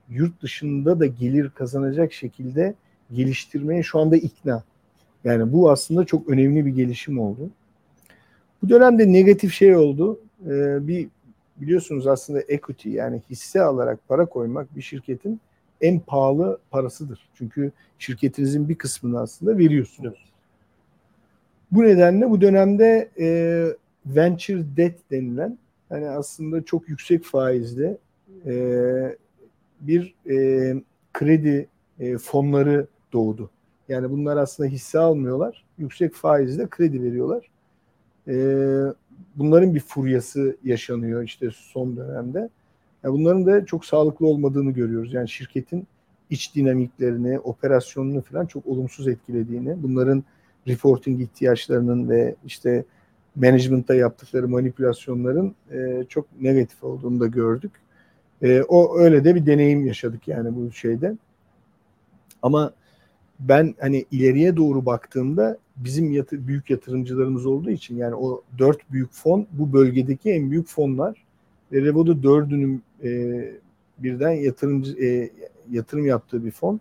Speaker 2: yurt dışında da gelir kazanacak şekilde geliştirmeye şu anda ikna. Yani bu aslında çok önemli bir gelişim oldu. Bu dönemde negatif şey oldu. Ee, bir biliyorsunuz aslında equity yani hisse alarak para koymak bir şirketin en pahalı parasıdır. Çünkü şirketinizin bir kısmını aslında veriyorsunuz. Bu nedenle bu dönemde e, venture debt denilen yani aslında çok yüksek faizli e, bir e, kredi e, fonları doğdu. Yani bunlar aslında hisse almıyorlar. Yüksek faizle kredi veriyorlar. E, bunların bir furyası yaşanıyor işte son dönemde. Yani bunların da çok sağlıklı olmadığını görüyoruz. Yani şirketin iç dinamiklerini, operasyonunu falan çok olumsuz etkilediğini, bunların reporting ihtiyaçlarının ve işte management'ta yaptıkları manipülasyonların e, çok negatif olduğunu da gördük. E, o öyle de bir deneyim yaşadık yani bu şeyde. Ama ben hani ileriye doğru baktığımda bizim yatı, büyük yatırımcılarımız olduğu için yani o dört büyük fon bu bölgedeki en büyük fonlar ve Revo'da dördünün e, birden yatırımcı e, yatırım yaptığı bir fon.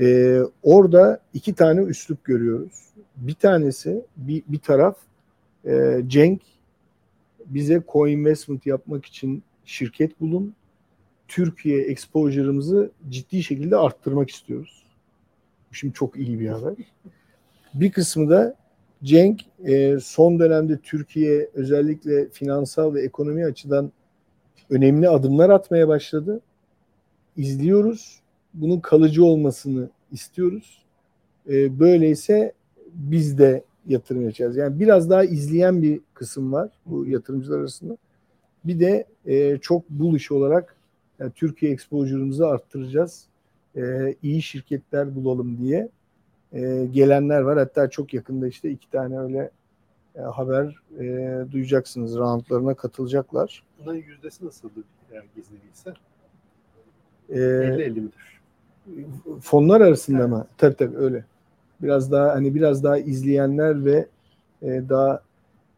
Speaker 2: E, orada iki tane üslup görüyoruz. Bir tanesi bir, bir taraf e, Cenk bize co-investment yapmak için şirket bulun. Türkiye exposure'ımızı ciddi şekilde arttırmak istiyoruz. Şimdi çok iyi bir haber. Bir kısmı da Cenk e, son dönemde Türkiye özellikle finansal ve ekonomi açıdan önemli adımlar atmaya başladı. İzliyoruz. Bunun kalıcı olmasını istiyoruz. E, böyleyse biz de yatırım yapacağız. Yani biraz daha izleyen bir kısım var bu yatırımcılar arasında. Bir de e, çok bullish olarak yani Türkiye exposure'ımızı arttıracağız. E, iyi şirketler bulalım diye e, gelenler var. Hatta çok yakında işte iki tane öyle e, haber e, duyacaksınız. Roundlarına katılacaklar.
Speaker 1: Bunların yüzdesi nasıldı eğer gizli değilse?
Speaker 2: E,
Speaker 1: 50-50 midir?
Speaker 2: fonlar arasında mı? Tabii tabii öyle. Biraz daha hani biraz daha izleyenler ve e, daha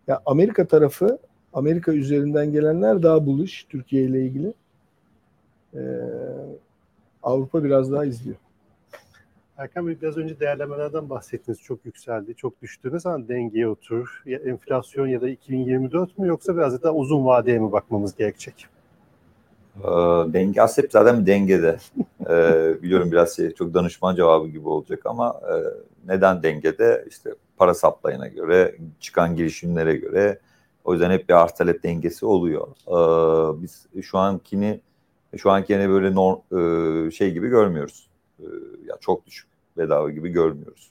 Speaker 2: ya Amerika tarafı Amerika üzerinden gelenler daha buluş Türkiye ile ilgili. E, Avrupa biraz daha izliyor.
Speaker 1: Erkan Bey biraz önce değerlemelerden bahsettiniz. Çok yükseldi, çok düştü. Ne zaman dengeye oturur? Ya enflasyon ya da 2024 mü yoksa biraz daha uzun vadeye mi bakmamız gerekecek?
Speaker 3: Ee, denge aslında hep zaten dengede. Ee, biliyorum biraz şey, çok danışman cevabı gibi olacak ama e, neden dengede? İşte para saplayına göre, çıkan girişimlere göre o yüzden hep bir arz talep dengesi oluyor. Ee, biz şu ankini şu ankini böyle norm, e, şey gibi görmüyoruz. Ee, ya çok düşük bedava gibi görmüyoruz.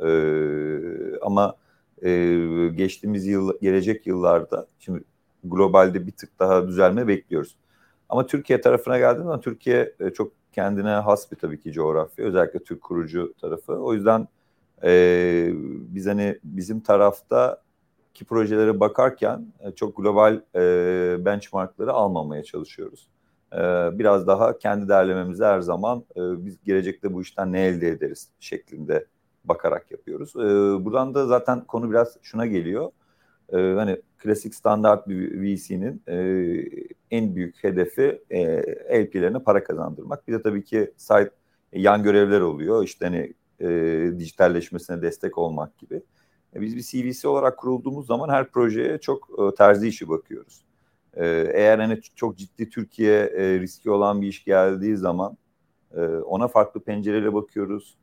Speaker 3: Ee, ama e, geçtiğimiz yıl gelecek yıllarda şimdi globalde bir tık daha düzelme bekliyoruz. Ama Türkiye tarafına geldiğinde zaman Türkiye e, çok kendine has bir tabii ki coğrafya. Özellikle Türk kurucu tarafı. O yüzden e, biz hani bizim tarafta ki projelere bakarken e, çok global e, benchmarkları almamaya çalışıyoruz. E, biraz daha kendi değerlememizi her zaman e, biz gelecekte bu işten ne elde ederiz şeklinde bakarak yapıyoruz. E, buradan da zaten konu biraz şuna geliyor. E, hani klasik standart bir VC'nin e, en büyük hedefi e, LP'lerine para kazandırmak. Bir de tabii ki site yan görevler oluyor. İşte hani dijitalleşmesine destek olmak gibi. Biz bir CVC olarak kurulduğumuz zaman her projeye çok terzi işi bakıyoruz. E, eğer hani çok ciddi Türkiye e, riski olan bir iş geldiği zaman e, ona farklı pencereyle bakıyoruz.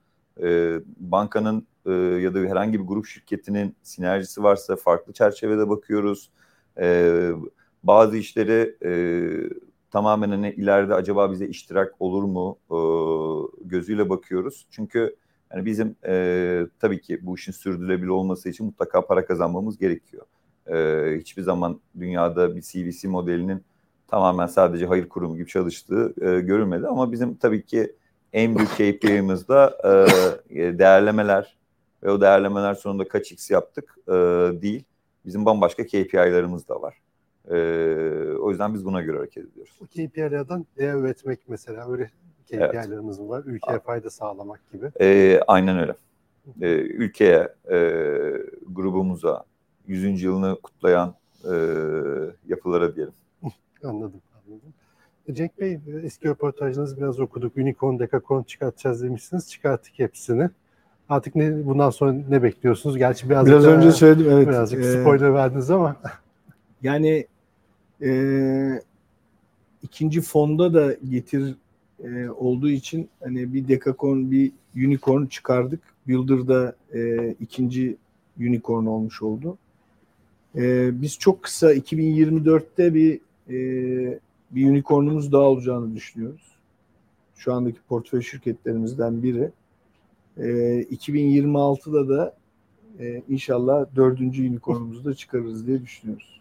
Speaker 3: E, bankanın e, ya da herhangi bir grup şirketinin sinerjisi varsa farklı çerçevede bakıyoruz. E, bazı işleri e, tamamen hani ileride acaba bize iştirak olur mu e, gözüyle bakıyoruz. Çünkü yani bizim e, tabii ki bu işin sürdürülebilir olması için mutlaka para kazanmamız gerekiyor. E, hiçbir zaman dünyada bir CVC modelinin tamamen sadece hayır kurumu gibi çalıştığı e, görülmedi. Ama bizim tabii ki en büyük KPI'miz da e, değerlemeler ve o değerlemeler sonunda kaç x yaptık e, değil. Bizim bambaşka KPI'larımız da var. E, o yüzden biz buna göre hareket ediyoruz.
Speaker 1: Bu KPI'lerden değer üretmek mesela öyle KPI'lerimiz evet. var. Ülkeye fayda sağlamak gibi.
Speaker 3: E, aynen öyle. E, ülkeye, e, grubumuza, 100. yılını kutlayan e, yapılara diyelim.
Speaker 1: anladım, anladım. Cenk Bey eski röportajınızı biraz okuduk. Unicorn, Decacorn çıkartacağız demişsiniz. Çıkarttık hepsini. Artık ne bundan sonra ne bekliyorsunuz? Gerçi biraz
Speaker 2: biraz önce söyledim evet.
Speaker 1: Birazcık ee, spoiler verdiniz ama.
Speaker 2: Yani e, ikinci fonda da getir e, olduğu için hani bir Decacorn bir Unicorn çıkardık. Builder'da e, ikinci Unicorn olmuş oldu. E, biz çok kısa 2024'te bir e, bir unicornumuz daha olacağını düşünüyoruz. Şu andaki portföy şirketlerimizden biri. E, 2026'da da e, inşallah dördüncü unicornumuzu da çıkarırız diye düşünüyoruz.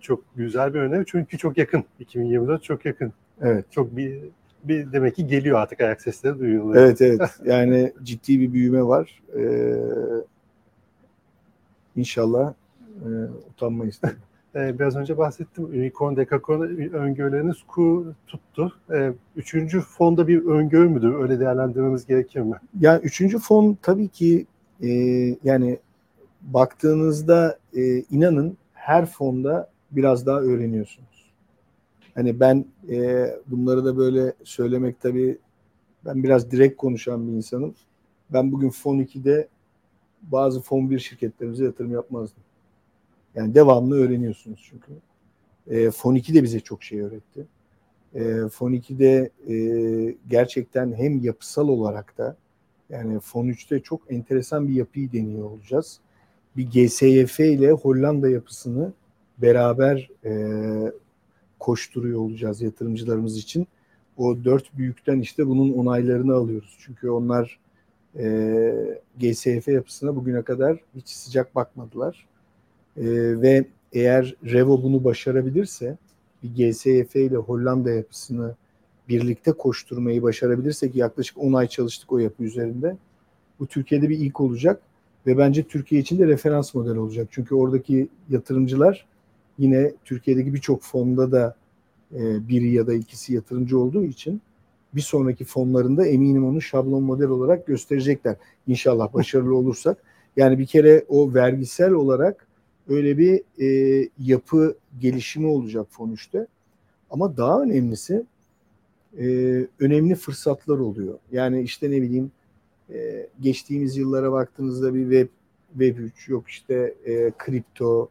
Speaker 1: Çok güzel bir önem çünkü çok yakın. 2024 çok yakın.
Speaker 2: Evet.
Speaker 1: Çok bir bir demek ki geliyor artık ayak sesleri duyuluyor.
Speaker 2: Evet evet. Yani ciddi bir büyüme var. Ee, inşallah e, utanmayız.
Speaker 1: Ee, biraz önce bahsettim. Unicorn, Decacorn öngörüleriniz ku tuttu. Ee, üçüncü fonda bir öngörü müdür? Öyle değerlendirmemiz gerekir mi?
Speaker 2: Yani üçüncü fon tabii ki e, yani baktığınızda e, inanın her fonda biraz daha öğreniyorsunuz. Hani ben e, bunları da böyle söylemek tabii ben biraz direkt konuşan bir insanım. Ben bugün fon 2'de bazı fon 1 şirketlerimize yatırım yapmazdım. Yani devamlı öğreniyorsunuz çünkü. E, Fon 2 de bize çok şey öğretti. E, Fon 2'de e, gerçekten hem yapısal olarak da yani Fon 3'te çok enteresan bir yapıyı deniyor olacağız. Bir GSYF ile Hollanda yapısını beraber e, koşturuyor olacağız yatırımcılarımız için. O dört büyükten işte bunun onaylarını alıyoruz. Çünkü onlar e, GSF yapısına bugüne kadar hiç sıcak bakmadılar. E, ve eğer Revo bunu başarabilirse bir GSF ile Hollanda yapısını birlikte koşturmayı başarabilirsek yaklaşık 10 ay çalıştık o yapı üzerinde. Bu Türkiye'de bir ilk olacak ve bence Türkiye için de referans model olacak. Çünkü oradaki yatırımcılar yine Türkiye'deki birçok fonda da e, biri ya da ikisi yatırımcı olduğu için bir sonraki fonlarında eminim onu şablon model olarak gösterecekler. İnşallah başarılı olursak. Yani bir kere o vergisel olarak öyle bir e, yapı gelişimi olacak fon 3'te. Ama daha önemlisi e, önemli fırsatlar oluyor. Yani işte ne bileyim e, geçtiğimiz yıllara baktığınızda bir web web 3 yok işte e, kripto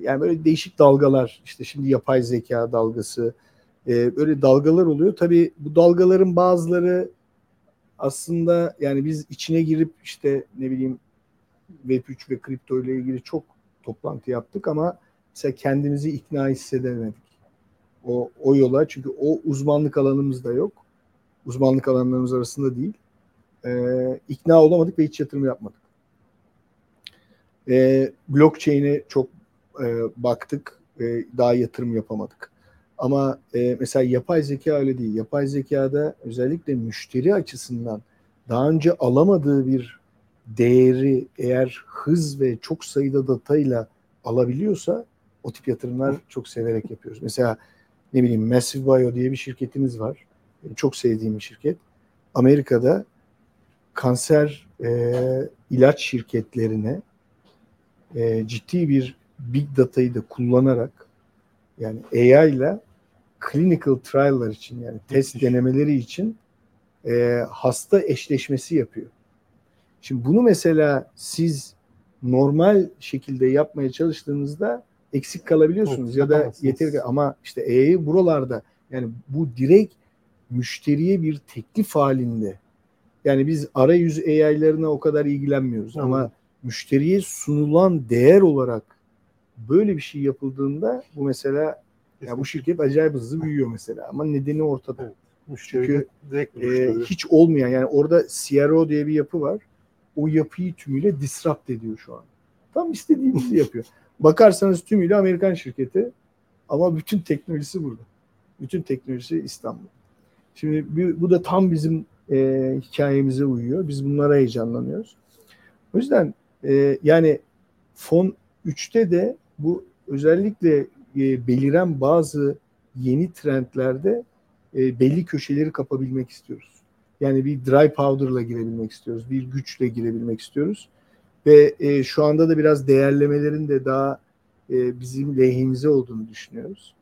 Speaker 2: yani böyle değişik dalgalar işte şimdi yapay zeka dalgası e, böyle dalgalar oluyor. Tabii bu dalgaların bazıları aslında yani biz içine girip işte ne bileyim Web3 ve kripto ile ilgili çok toplantı yaptık ama mesela kendimizi ikna hissedemedik. O, o yola çünkü o uzmanlık alanımız da yok. Uzmanlık alanlarımız arasında değil. Ee, ikna olamadık ve hiç yatırım yapmadık. Ee, blockchain'e çok e, baktık. E, daha yatırım yapamadık. Ama e, mesela yapay zeka öyle değil. Yapay zekada özellikle müşteri açısından daha önce alamadığı bir değeri eğer hız ve çok sayıda datayla alabiliyorsa o tip yatırımlar çok severek yapıyoruz. Mesela ne bileyim Massive Bio diye bir şirketimiz var. Çok sevdiğim bir şirket. Amerika'da kanser e, ilaç şirketlerine e, ciddi bir big data'yı da kullanarak yani AI ile clinical trial'lar için yani test denemeleri için e, hasta eşleşmesi yapıyor. Şimdi bunu mesela siz normal şekilde yapmaya çalıştığınızda eksik kalabiliyorsunuz evet, ya da yeteri ama işte AI'yi buralarda yani bu direkt müşteriye bir teklif halinde yani biz arayüz AI'larına o kadar ilgilenmiyoruz evet. ama müşteriye sunulan değer olarak böyle bir şey yapıldığında bu mesela ya bu şirket acayip hızlı büyüyor mesela ama nedeni ortada. Evet. Müşteri Çünkü direkt e, hiç olmayan yani orada CRO diye bir yapı var. O yapıyı tümüyle disrupt ediyor şu an. Tam istediğimizi yapıyor. Bakarsanız tümüyle Amerikan şirketi ama bütün teknolojisi burada. Bütün teknolojisi İstanbul. Şimdi bu da tam bizim e, hikayemize uyuyor. Biz bunlara heyecanlanıyoruz. O yüzden e, yani fon 3'te de bu özellikle e, beliren bazı yeni trendlerde e, belli köşeleri kapabilmek istiyoruz. Yani bir dry powder'la girebilmek istiyoruz. Bir güçle girebilmek istiyoruz. Ve e, şu anda da biraz değerlemelerin de daha e, bizim lehimize olduğunu düşünüyoruz.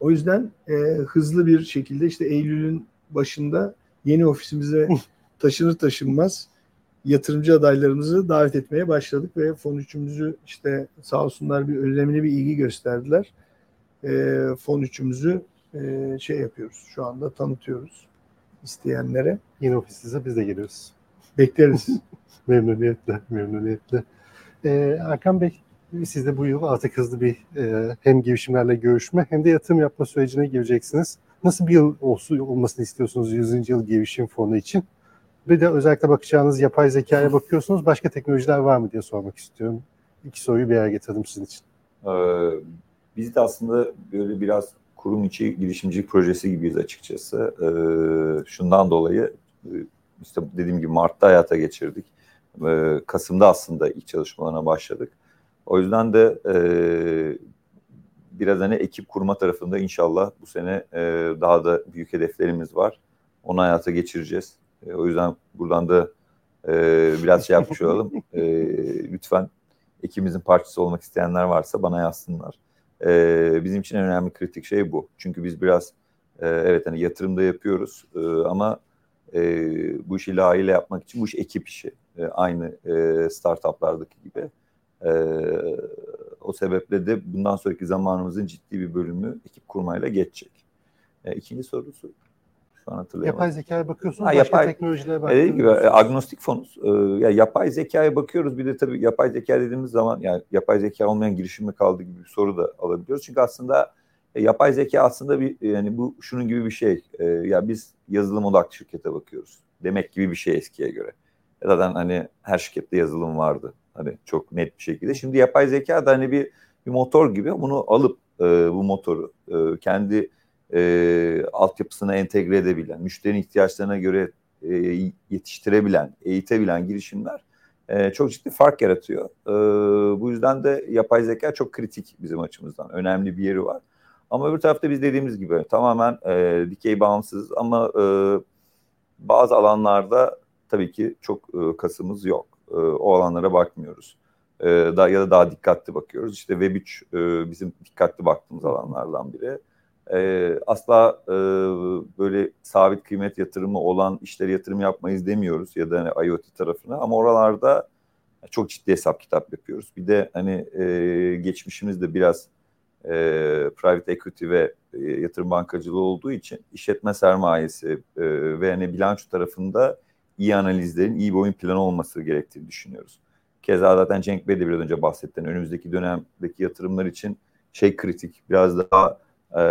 Speaker 2: O yüzden e, hızlı bir şekilde işte Eylül'ün başında yeni ofisimize taşınır taşınmaz yatırımcı adaylarımızı davet etmeye başladık ve fon üçümüzü işte sağ olsunlar bir önemli bir ilgi gösterdiler. E, fon üçümüzü e, şey yapıyoruz şu anda tanıtıyoruz isteyenlere.
Speaker 1: Yeni ofisinize biz de geliyoruz.
Speaker 2: Bekleriz.
Speaker 1: memnuniyetle, memnuniyetle. Ee, Erkan Bey, siz de bu yıl artık hızlı bir e, hem girişimlerle görüşme hem de yatırım yapma sürecine gireceksiniz. Nasıl bir yıl olsun, olmasını istiyorsunuz 100. yıl girişim fonu için? Bir de özellikle bakacağınız yapay zekaya bakıyorsunuz. Başka teknolojiler var mı diye sormak istiyorum. İki soruyu bir araya getirdim sizin için.
Speaker 3: Ee, biz de aslında böyle biraz kurum içi girişimcilik projesi gibiyiz açıkçası. Ee, şundan dolayı e, işte dediğim gibi Mart'ta hayata geçirdik. Ee, Kasım'da aslında ilk çalışmalarına başladık. O yüzden de e, biraz hani ekip kurma tarafında inşallah bu sene e, daha da büyük hedeflerimiz var. Onu hayata geçireceğiz. E, o yüzden buradan da e, biraz şey yapmış olalım. E, lütfen ekibimizin parçası olmak isteyenler varsa bana yazsınlar. E, bizim için en önemli kritik şey bu. Çünkü biz biraz e, evet hani yatırımda yapıyoruz e, ama e, bu işi layığıyla yapmak için bu iş ekip işi. E, aynı e, startuplardaki gibi. E, o sebeple de bundan sonraki zamanımızın ciddi bir bölümü ekip kurmayla geçecek. E, ikinci sorusu şu an hatırlayamadım.
Speaker 1: Yapay zekaya bakıyorsunuz, ha, başka yapay, teknolojilere
Speaker 3: bakıyorsunuz. Dediğim gibi e, agnostik fonuz. E, ya yapay zekaya bakıyoruz. Bir de tabii yapay zeka dediğimiz zaman yani yapay zeka olmayan girişim mi kaldı gibi bir soru da alabiliyoruz. Çünkü aslında e, yapay zeka aslında bir yani bu şunun gibi bir şey. E, ya biz yazılım odaklı şirkete bakıyoruz. Demek gibi bir şey eskiye göre. Zaten hani her şirkette yazılım vardı. Hani çok net bir şekilde. Şimdi yapay zeka da hani bir bir motor gibi bunu alıp e, bu motoru e, kendi e, altyapısına entegre edebilen, müşterinin ihtiyaçlarına göre e, yetiştirebilen, eğitebilen girişimler e, çok ciddi fark yaratıyor. E, bu yüzden de yapay zeka çok kritik bizim açımızdan. Önemli bir yeri var. Ama öbür tarafta biz dediğimiz gibi tamamen e, dikey bağımsız ama e, bazı alanlarda tabii ki çok e, kasımız yok. E, o alanlara bakmıyoruz. E, da, ya da daha dikkatli bakıyoruz. İşte Web3 e, bizim dikkatli baktığımız alanlardan biri. E, asla e, böyle sabit kıymet yatırımı olan işlere yatırım yapmayız demiyoruz ya da hani IoT tarafına ama oralarda çok ciddi hesap kitap yapıyoruz. Bir de hani e, geçmişimizde biraz e, private equity ve e, yatırım bankacılığı olduğu için işletme sermayesi e, ve hani bilanço tarafında iyi analizlerin, iyi bir oyun planı olması gerektiğini düşünüyoruz. Keza zaten Cenk Bey de biraz önce bahsetti. Önümüzdeki dönemdeki yatırımlar için şey kritik, biraz daha e,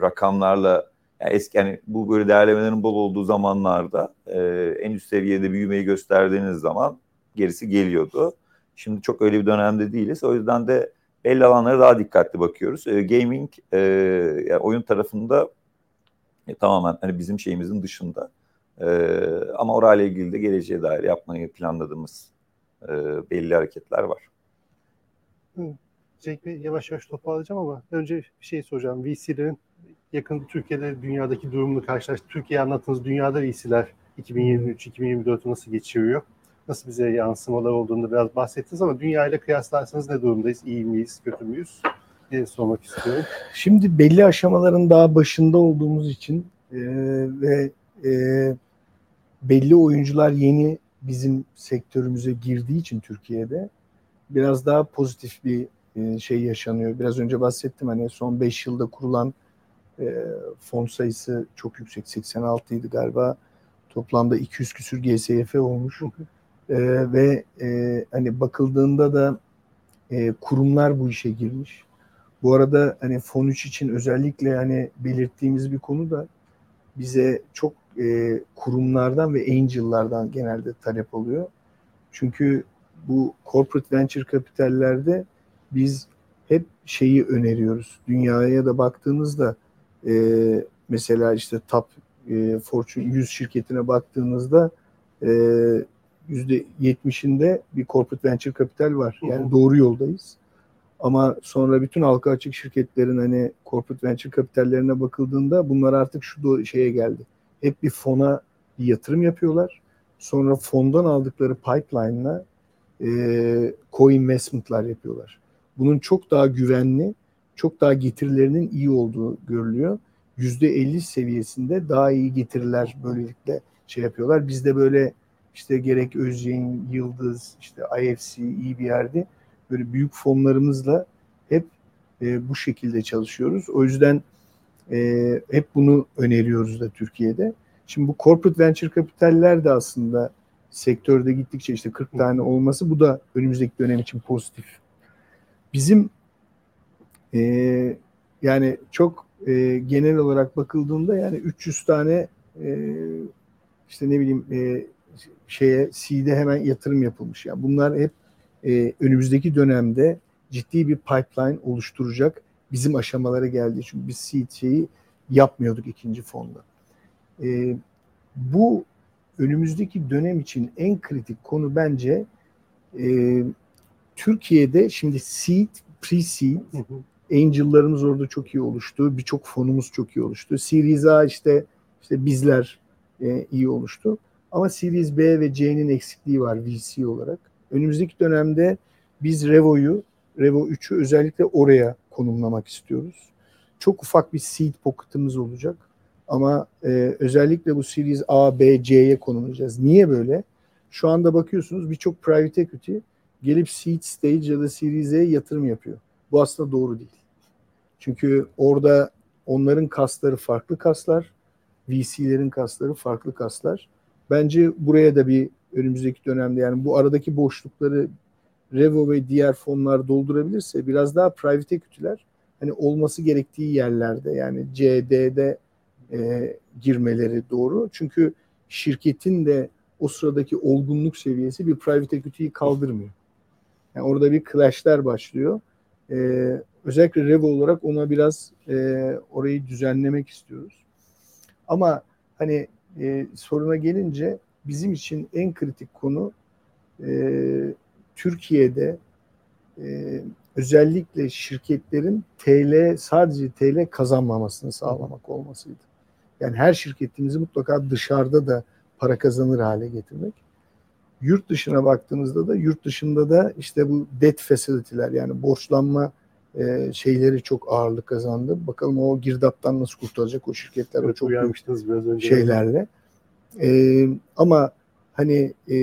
Speaker 3: rakamlarla yani eski yani bu böyle değerlemelerin bol olduğu zamanlarda e, en üst seviyede büyümeyi gösterdiğiniz zaman gerisi geliyordu. Şimdi çok öyle bir dönemde değiliz. O yüzden de belli alanlara daha dikkatli bakıyoruz. E, gaming e, yani oyun tarafında e, tamamen hani bizim şeyimizin dışında. E, ama orayla ilgili de geleceğe dair yapmayı planladığımız e, belli hareketler var.
Speaker 1: Cenk yavaş yavaş toparlayacağım ama önce bir şey soracağım. VC'lerin yakın Türkiye'de dünyadaki durumunu karşılaştı. Türkiye anlattığınız dünyada VC'ler 2023-2024'ü nasıl geçiriyor? Nasıl bize yansımalar olduğunu biraz bahsettiniz ama dünya ile kıyaslarsanız ne durumdayız? İyi miyiz, kötü müyüz? diye sormak istiyorum.
Speaker 2: Şimdi belli aşamaların daha başında olduğumuz için e, ve e, belli oyuncular yeni bizim sektörümüze girdiği için Türkiye'de biraz daha pozitif bir e, şey yaşanıyor. Biraz önce bahsettim hani son 5 yılda kurulan e, fon sayısı çok yüksek. 86 idi galiba. Toplamda 200 küsür GSF olmuş. e, ve e, hani bakıldığında da e, kurumlar bu işe girmiş. Bu arada hani fon 3 için özellikle hani belirttiğimiz bir konu da bize çok e, kurumlardan ve angel'lardan genelde talep oluyor. Çünkü bu corporate venture kapitallerde biz hep şeyi öneriyoruz. Dünyaya da baktığınızda e, mesela işte top e, Fortune 100 şirketine baktığınızda e, yüzde 70'inde bir corporate venture kapital var. Yani doğru yoldayız. Ama sonra bütün halka açık şirketlerin hani corporate venture kapitallerine bakıldığında bunlar artık şu şeye geldi. Hep bir fona bir yatırım yapıyorlar. Sonra fondan aldıkları pipeline'la e, co-investment'lar yapıyorlar. Bunun çok daha güvenli, çok daha getirilerinin iyi olduğu görülüyor. %50 seviyesinde daha iyi getiriler böylelikle şey yapıyorlar. Bizde böyle işte gerek Özyeğin, Yıldız, işte IFC iyi bir yerde böyle büyük fonlarımızla hep e, bu şekilde çalışıyoruz. O yüzden e, hep bunu öneriyoruz da Türkiye'de. Şimdi bu corporate venture kapitaller de aslında sektörde gittikçe işte 40 tane olması bu da önümüzdeki dönem için pozitif. Bizim e, yani çok e, genel olarak bakıldığında yani 300 tane e, işte ne bileyim e, şeye C'de hemen yatırım yapılmış. Yani bunlar hep e, önümüzdeki dönemde ciddi bir pipeline oluşturacak bizim aşamalara geldi. Çünkü biz seed şeyi yapmıyorduk ikinci fonda. E, bu önümüzdeki dönem için en kritik konu bence e, Türkiye'de şimdi seed, pre-seed, angel'larımız orada çok iyi oluştu. Birçok fonumuz çok iyi oluştu. Series A işte işte bizler e, iyi oluştu. Ama Series B ve C'nin eksikliği var VC olarak. Önümüzdeki dönemde biz Revo'yu, Revo 3'ü özellikle oraya konumlamak istiyoruz. Çok ufak bir seed pocket'ımız olacak. Ama e, özellikle bu Series A, B, C'ye konumlayacağız. Niye böyle? Şu anda bakıyorsunuz birçok private equity gelip seed stage ya da Series A'ye yatırım yapıyor. Bu aslında doğru değil. Çünkü orada onların kasları farklı kaslar, VC'lerin kasları farklı kaslar. Bence buraya da bir önümüzdeki dönemde yani bu aradaki boşlukları Revo ve diğer fonlar doldurabilirse biraz daha private equity'ler hani olması gerektiği yerlerde yani CD'de e, girmeleri doğru. Çünkü şirketin de o sıradaki olgunluk seviyesi bir private equity'yi kaldırmıyor. Yani orada bir clash'ler başlıyor. Ee, özellikle Revo olarak ona biraz e, orayı düzenlemek istiyoruz. Ama hani e, soruna gelince bizim için en kritik konu e, Türkiye'de e, özellikle şirketlerin TL sadece TL kazanmamasını sağlamak olmasıydı. Yani her şirketimizi mutlaka dışarıda da para kazanır hale getirmek. Yurt dışına baktığınızda da yurt dışında da işte bu debt facility'ler yani borçlanma e, şeyleri çok ağırlık kazandı. Bakalım o girdaptan nasıl kurtulacak o şirketler
Speaker 1: Evet,
Speaker 2: o çok büyük
Speaker 1: biraz önce.
Speaker 2: şeylerle. E, ama hani e,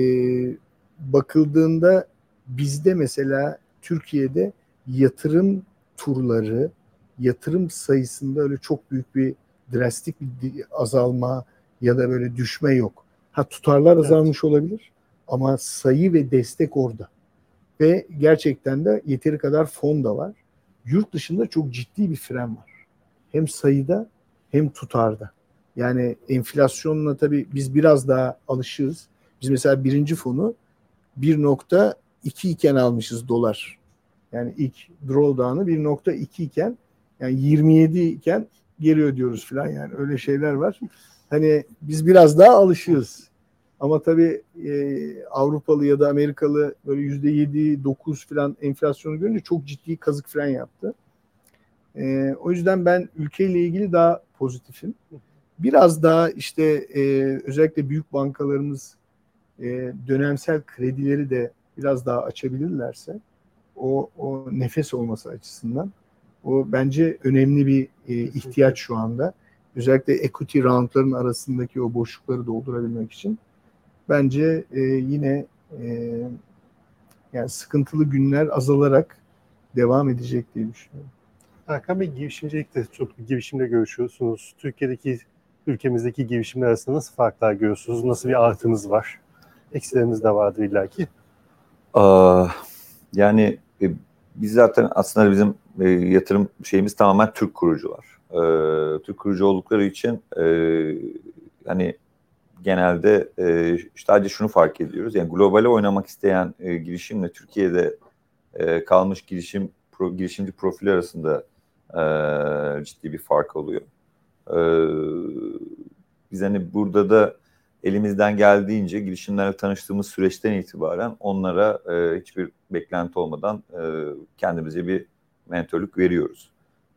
Speaker 2: bakıldığında bizde mesela Türkiye'de yatırım turları, yatırım sayısında öyle çok büyük bir drastik bir azalma ya da böyle düşme yok. Ha tutarlar
Speaker 1: Evet.
Speaker 2: azalmış olabilir ama sayı ve destek orada. Ve gerçekten de yeteri kadar fon da var. Yurt dışında çok ciddi bir fren var. Hem sayıda hem tutarda. Yani enflasyonla tabii biz biraz daha alışığız. Biz mesela birinci fonu 1.2 iken almışız dolar. Yani ilk drawdown'ı 1.2 iken yani 27 iken geri ödüyoruz falan yani öyle şeyler var. Hani biz biraz daha alışığız. Ama tabii e, Avrupalı ya da Amerikalı böyle %7, 9 falan enflasyonu görünce çok ciddi kazık fren yaptı. E, o yüzden ben ülkeyle ilgili daha pozitifim. Biraz daha işte e, özellikle büyük bankalarımız e, dönemsel kredileri de biraz daha açabilirlerse o, o nefes olması açısından o bence önemli bir e, ihtiyaç şu anda. Özellikle equity roundların arasındaki o boşlukları doldurabilmek için bence e, yine e, yani sıkıntılı günler azalarak devam edecek diye düşünüyorum.
Speaker 1: Hakan Bey girişimcilikte çok girişimle görüşüyorsunuz. Türkiye'deki ülkemizdeki girişimler arasında nasıl farklar görüyorsunuz? Nasıl bir artınız var? Eksileriniz de vardır illaki.
Speaker 3: Aa, yani e, biz zaten aslında bizim e, yatırım şeyimiz tamamen Türk kurucular. E, Türk kurucu oldukları için e, hani genelde e, sadece şunu fark ediyoruz. Yani globale oynamak isteyen e, girişimle Türkiye'de e, kalmış girişim pro, girişimci profili arasında e, ciddi bir fark oluyor. E, biz hani burada da elimizden geldiğince girişimlerle tanıştığımız süreçten itibaren onlara e, hiçbir beklenti olmadan e, kendimize bir mentorluk veriyoruz.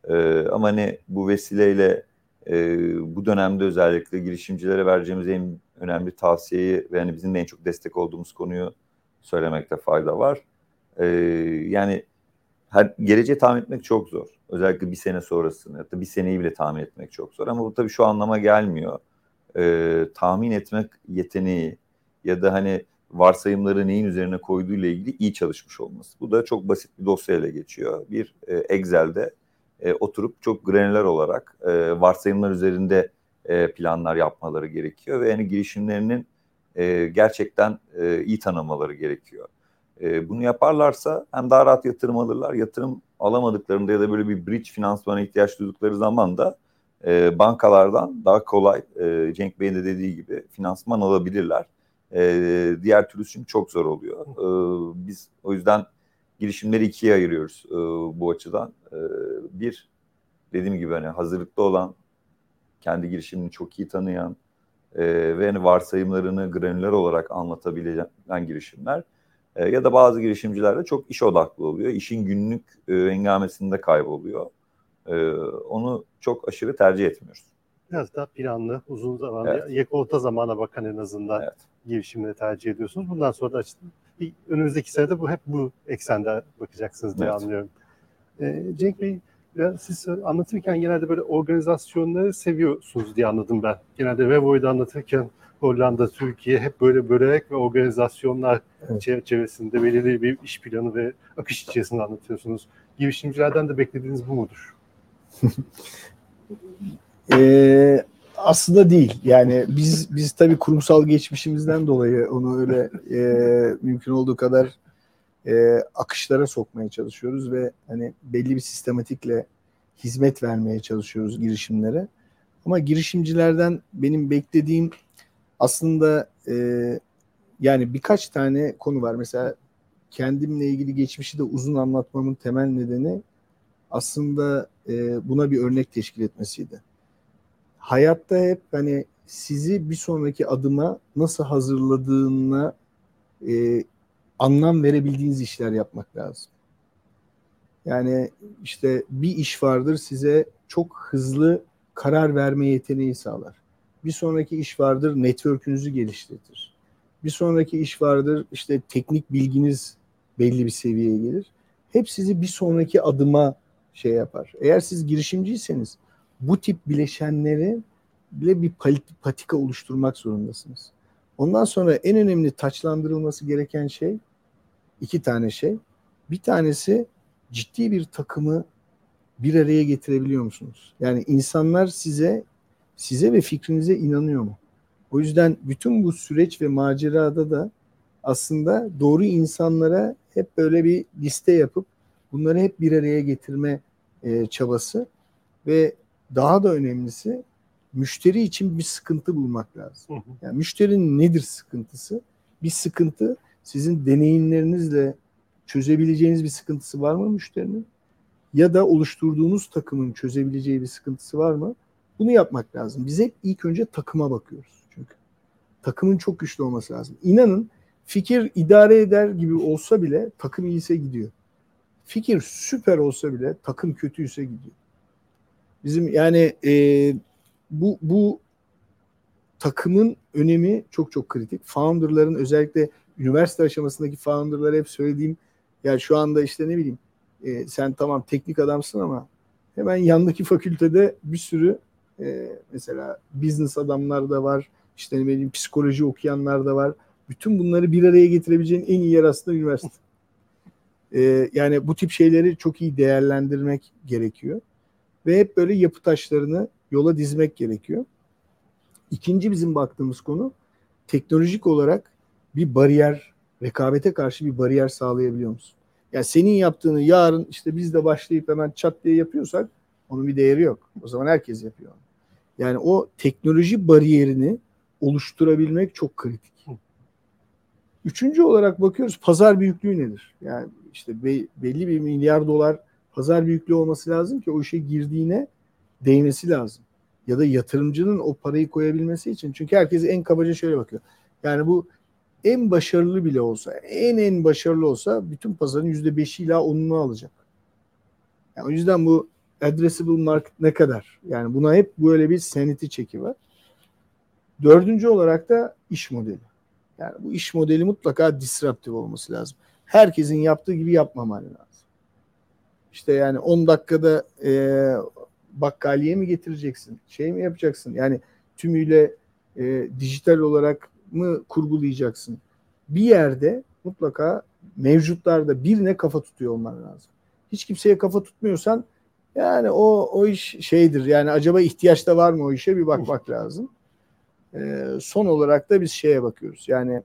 Speaker 3: E, ama hani bu vesileyle e, bu dönemde özellikle girişimcilere vereceğimiz en önemli tavsiyeyi ve hani bizim en çok destek olduğumuz konuyu söylemekte fayda var. E, yani her, geleceği tahmin etmek çok zor. Özellikle bir sene sonrasını da bir seneyi bile tahmin etmek çok zor. Ama bu tabii şu anlama gelmiyor. E, tahmin etmek yeteneği ya da hani varsayımları neyin üzerine koyduğu ile ilgili iyi çalışmış olması. Bu da çok basit bir dosyayla geçiyor. Bir e, Excel'de e, oturup çok granüler olarak e, varsayımlar üzerinde e, planlar yapmaları gerekiyor ve yani girişimlerinin e, gerçekten e, iyi tanımaları gerekiyor. E, bunu yaparlarsa hem daha rahat yatırım alırlar, yatırım alamadıklarında ya da böyle bir bridge finansmana ihtiyaç duydukları zaman da e, bankalardan daha kolay e, Cenk Bey'in de dediği gibi finansman alabilirler. E, diğer türlü çünkü çok zor oluyor. E, biz o yüzden girişimleri ikiye ayırıyoruz e, bu açıdan. E, bir, dediğim gibi hani hazırlıklı olan, kendi girişimini çok iyi tanıyan e, ve hani varsayımlarını granüler olarak anlatabilen girişimler. E, ya da bazı girişimciler de çok iş odaklı oluyor. İşin günlük e, engamesinde kayboluyor. E, onu çok aşırı tercih etmiyoruz.
Speaker 1: Biraz daha planlı, uzun zaman,
Speaker 3: Evet.
Speaker 1: yak orta zamana bakan en azından
Speaker 3: Evet.
Speaker 1: girişimleri tercih ediyorsunuz. Bundan sonra da açık- bir- önümüzdeki senede bu hep bu eksende bakacaksınız diye
Speaker 3: Evet.
Speaker 1: anlıyorum. Ee, Cenk Bey, biraz siz anlatırken genelde böyle organizasyonları seviyorsunuz diye anladım ben. Genelde Vevo'yu anlatırken Hollanda, Türkiye hep böyle börek ve organizasyonlar
Speaker 2: Evet.
Speaker 1: çerçevesinde belirli bir iş planı ve akış içerisinde anlatıyorsunuz. Girişimcilerden de beklediğiniz bu mudur?
Speaker 2: Ee, aslında değil. Yani biz biz tabii kurumsal geçmişimizden dolayı onu öyle e, mümkün olduğu kadar e, akışlara sokmaya çalışıyoruz ve hani belli bir sistematikle hizmet vermeye çalışıyoruz girişimlere. Ama girişimcilerden benim beklediğim aslında e, yani birkaç tane konu var. Mesela kendimle ilgili geçmişi de uzun anlatmamın temel nedeni aslında e, buna bir örnek teşkil etmesiydi. Hayatta hep hani sizi bir sonraki adıma nasıl hazırladığına e, anlam verebildiğiniz işler yapmak lazım. Yani işte bir iş vardır size çok hızlı karar verme yeteneği sağlar. Bir sonraki iş vardır network'ünüzü geliştirtir. Bir sonraki iş vardır işte teknik bilginiz belli bir seviyeye gelir. Hep sizi bir sonraki adıma şey yapar. Eğer siz girişimciyseniz bu tip bileşenleri bile bir patika oluşturmak zorundasınız. Ondan sonra en önemli taçlandırılması gereken şey iki tane şey. Bir tanesi ciddi bir takımı bir araya getirebiliyor musunuz? Yani insanlar size size ve fikrinize inanıyor mu? O yüzden bütün bu süreç ve macerada da aslında doğru insanlara hep böyle bir liste yapıp bunları hep bir araya getirme e, çabası ve daha da önemlisi müşteri için bir sıkıntı bulmak lazım. Yani müşterinin nedir sıkıntısı? Bir sıkıntı sizin deneyimlerinizle çözebileceğiniz bir sıkıntısı var mı müşterinin? Ya da oluşturduğunuz takımın çözebileceği bir sıkıntısı var mı? Bunu yapmak lazım. Biz hep ilk önce takıma bakıyoruz çünkü. Takımın çok güçlü olması lazım. İnanın fikir idare eder gibi olsa bile takım iyiyse gidiyor. Fikir süper olsa bile takım kötüyse gidiyor. Bizim yani e, bu bu takımın önemi çok çok kritik. Founder'ların özellikle üniversite aşamasındaki founder'lara hep söylediğim ya şu anda işte ne bileyim e, sen tamam teknik adamsın ama hemen yandaki fakültede bir sürü e, mesela business adamlar da var. işte ne bileyim psikoloji okuyanlar da var. Bütün bunları bir araya getirebileceğin en iyi yer aslında üniversite. E, yani bu tip şeyleri çok iyi değerlendirmek gerekiyor. Ve hep böyle yapı taşlarını yola dizmek gerekiyor. İkinci bizim baktığımız konu teknolojik olarak bir bariyer, rekabete karşı bir bariyer sağlayabiliyor musun? Yani senin yaptığını yarın işte biz de başlayıp hemen çat diye yapıyorsak onun bir değeri yok. O zaman herkes yapıyor. Yani o teknoloji bariyerini oluşturabilmek çok kritik. Üçüncü olarak bakıyoruz pazar büyüklüğü nedir? Yani işte be, belli bir milyar dolar pazar büyüklüğü olması lazım ki o işe girdiğine değmesi lazım. Ya da yatırımcının o parayı koyabilmesi için. Çünkü herkes en kabaca şöyle bakıyor. Yani bu en başarılı bile olsa, en en başarılı olsa bütün pazarın yüzde beşi ila onunu alacak. Yani o yüzden bu addressable market ne kadar? Yani buna hep böyle bir sanity çeki var. Dördüncü olarak da iş modeli. Yani bu iş modeli mutlaka disruptive olması lazım. Herkesin yaptığı gibi yapmaman lazım. İşte yani 10 dakikada e, bakkaliye mi getireceksin? Şey mi yapacaksın? Yani tümüyle e, dijital olarak mı kurgulayacaksın? Bir yerde mutlaka mevcutlarda birine kafa tutuyor olman lazım. Hiç kimseye kafa tutmuyorsan yani o o iş şeydir. Yani acaba ihtiyaç da var mı o işe bir bakmak lazım. E, son olarak da biz şeye bakıyoruz. Yani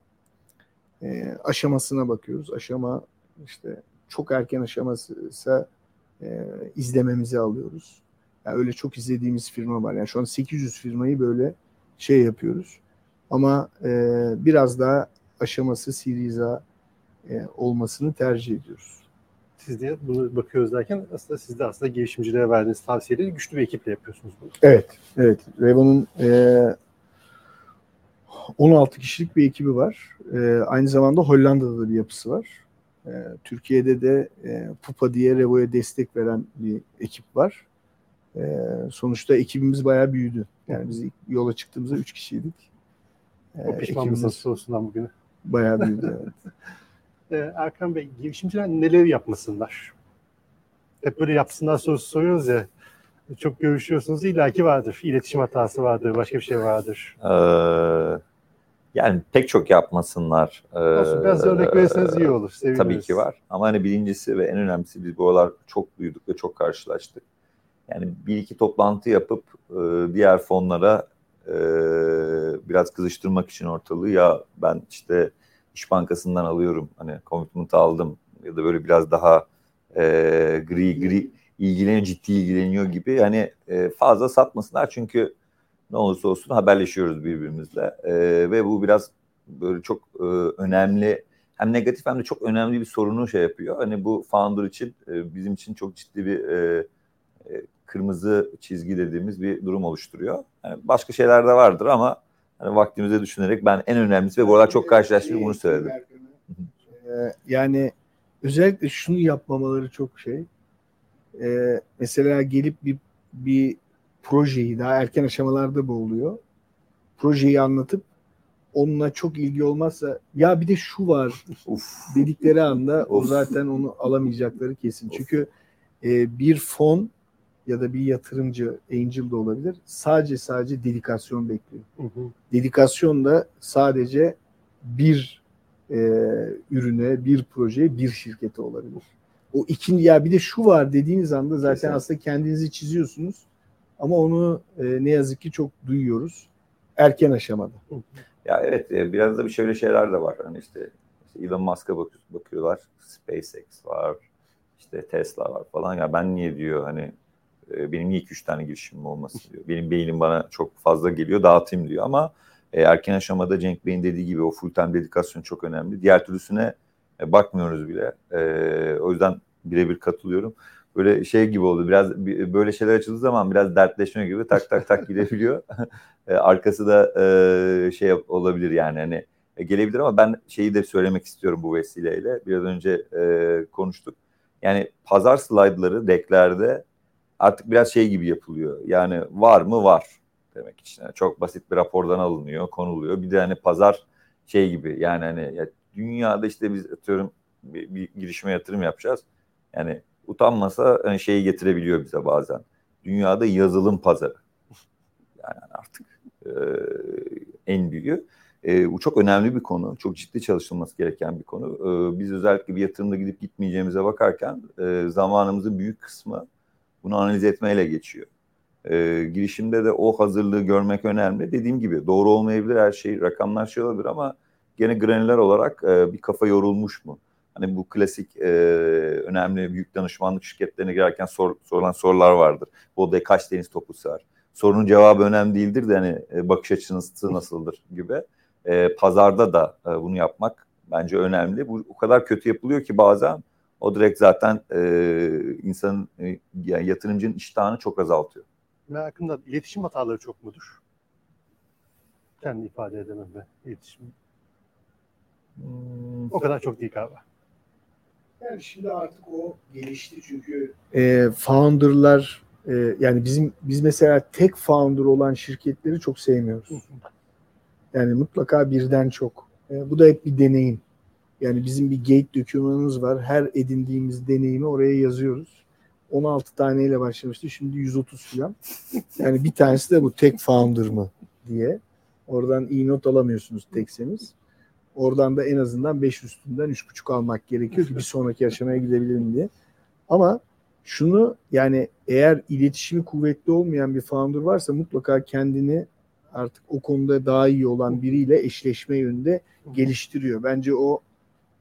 Speaker 2: e, aşamasına bakıyoruz. Aşama işte çok erken aşamasıysa e, izlememizi alıyoruz. Yani öyle çok izlediğimiz firma var. Yani şu an 800 firmayı böyle şey yapıyoruz. Ama e, biraz daha aşaması Series A e, olmasını tercih ediyoruz.
Speaker 1: Siz de bunu bakıyoruz derken aslında siz de aslında girişimcilere verdiğiniz tavsiyeleri güçlü bir ekiple yapıyorsunuz bunu.
Speaker 2: Evet, evet. Revo'nun e, 16 kişilik bir ekibi var. E, aynı zamanda Hollanda'da da bir yapısı var. E, Türkiye'de de e, Pupa diye Revo'ya destek veren bir ekip var. E, sonuçta ekibimiz bayağı büyüdü. Yani biz yola çıktığımızda 3 kişiydik.
Speaker 1: E, o pişman mısınız sorusundan bugüne?
Speaker 2: Bayağı büyüdü evet.
Speaker 1: e, Erkan Bey, girişimciler neler yapmasınlar? Hep böyle yapsınlar sorusu soruyoruz ya. Çok görüşüyorsunuz illaki vardır. İletişim hatası vardır, başka bir şey vardır.
Speaker 3: Ee, yani pek çok yapmasınlar.
Speaker 1: Olsun, biraz örnek verirseniz iyi olur. Seviniriz.
Speaker 3: Tabii ki var. Ama hani birincisi ve en önemlisi biz bu aralar çok büyüdük ve çok karşılaştık. Yani bir iki toplantı yapıp e, diğer fonlara e, biraz kızıştırmak için ortalığı ya ben işte İş Bankası'ndan alıyorum hani commitment aldım ya da böyle biraz daha e, gri gri ilgileniyor, ciddi ilgileniyor gibi yani e, fazla satmasınlar çünkü ne olursa olsun haberleşiyoruz birbirimizle e, ve bu biraz böyle çok e, önemli hem negatif hem de çok önemli bir sorunu şey yapıyor. Hani bu founder için e, bizim için çok ciddi bir e, e, kırmızı çizgi dediğimiz bir durum oluşturuyor. Yani başka şeyler de vardır ama hani vaktimize düşünerek ben en önemlisi ve bu arada çok karşılaştığım bunu söyledim.
Speaker 2: Ee, yani özellikle şunu yapmamaları çok şey. Ee, mesela gelip bir bir projeyi daha erken aşamalarda bu oluyor. Projeyi anlatıp onunla çok ilgi olmazsa ya bir de şu var
Speaker 3: Uf.
Speaker 2: dedikleri anda o
Speaker 3: Of.
Speaker 2: zaten onu alamayacakları kesin. Çünkü e, bir fon ya da bir yatırımcı angel de olabilir. Sadece sadece dedikasyon bekliyor.
Speaker 1: Hı hı.
Speaker 2: Dedikasyon da sadece bir e, ürüne, bir projeye, bir şirkete olabilir. O ikinci ya bir de şu var dediğiniz anda zaten
Speaker 3: Kesinlikle.
Speaker 2: aslında kendinizi çiziyorsunuz. Ama onu e, ne yazık ki çok duyuyoruz erken aşamada.
Speaker 3: Ya evet e, biraz da bir şöyle şeyler de var. Hani işte, işte Elon Musk'a bak- bakıyorlar. SpaceX var. işte Tesla var falan. Ya ben niye diyor hani e, benim niye 2-3 tane girişimim olmasın diyor. Benim beynim bana çok fazla geliyor dağıtayım diyor ama e, erken aşamada Cenk Bey'in dediği gibi o full time dedikasyon çok önemli. Diğer türlüsüne e, bakmıyoruz bile. E, o yüzden birebir katılıyorum. Böyle şey gibi oldu. Biraz bir- böyle şeyler açıldığı zaman biraz dertleşme gibi tak tak tak gidebiliyor. E, arkası da e, şey olabilir yani hani e, gelebilir ama ben şeyi de söylemek istiyorum bu vesileyle. Biraz önce e, konuştuk. Yani pazar slaytları decklerde artık biraz şey gibi yapılıyor. Yani var mı var demek için. Yani çok basit bir rapordan alınıyor, konuluyor. Bir de hani pazar şey gibi yani hani ya dünyada işte biz atıyorum bir, bir girişime yatırım yapacağız. Yani utanmasa hani şeyi getirebiliyor bize bazen. Dünyada yazılım pazarı. Yani artık e, en büyüğü. E, bu çok önemli bir konu. Çok ciddi çalışılması gereken bir konu. E, biz özellikle bir yatırımda gidip gitmeyeceğimize bakarken e, zamanımızın büyük kısmı bunu analiz etmeyle geçiyor. E, girişimde de o hazırlığı görmek önemli. Dediğim gibi doğru olmayabilir her şey, rakamlar şey olabilir ama gene granüler olarak e, bir kafa yorulmuş mu? Hani bu klasik e, önemli büyük danışmanlık şirketlerine girerken sor, sorulan sorular vardır. Bu odaya kaç deniz topu sığar? Sorunun cevabı önemli değildir de hani e, bakış açınız nasıldır gibi. E, pazarda da e, bunu yapmak bence önemli. Bu o kadar kötü yapılıyor ki bazen o direkt zaten e, insanın e, yani yatırımcının iştahını çok azaltıyor.
Speaker 1: Merakımda iletişim hataları çok mudur? Kendi ifade edemem ben. İletişim. O kadar çok değil galiba.
Speaker 2: Yani şimdi artık o gelişti çünkü e, founder'lar e, yani bizim biz mesela tek founder olan şirketleri çok sevmiyoruz. Yani mutlaka birden çok. E, bu da hep bir deneyim. Yani bizim bir gate dokümanımız var. Her edindiğimiz deneyimi oraya yazıyoruz. 16 taneyle başlamıştı. Şimdi 130 falan. Yani bir tanesi de bu tek founder mı diye. Oradan iyi not alamıyorsunuz tekseniz. Oradan da en azından 5 üstünden 3,5 almak gerekiyor ki bir sonraki aşamaya gidebilirim diye. Ama şunu yani eğer iletişimi kuvvetli olmayan bir founder varsa mutlaka kendini artık o konuda daha iyi olan biriyle eşleşme yönünde geliştiriyor. Bence o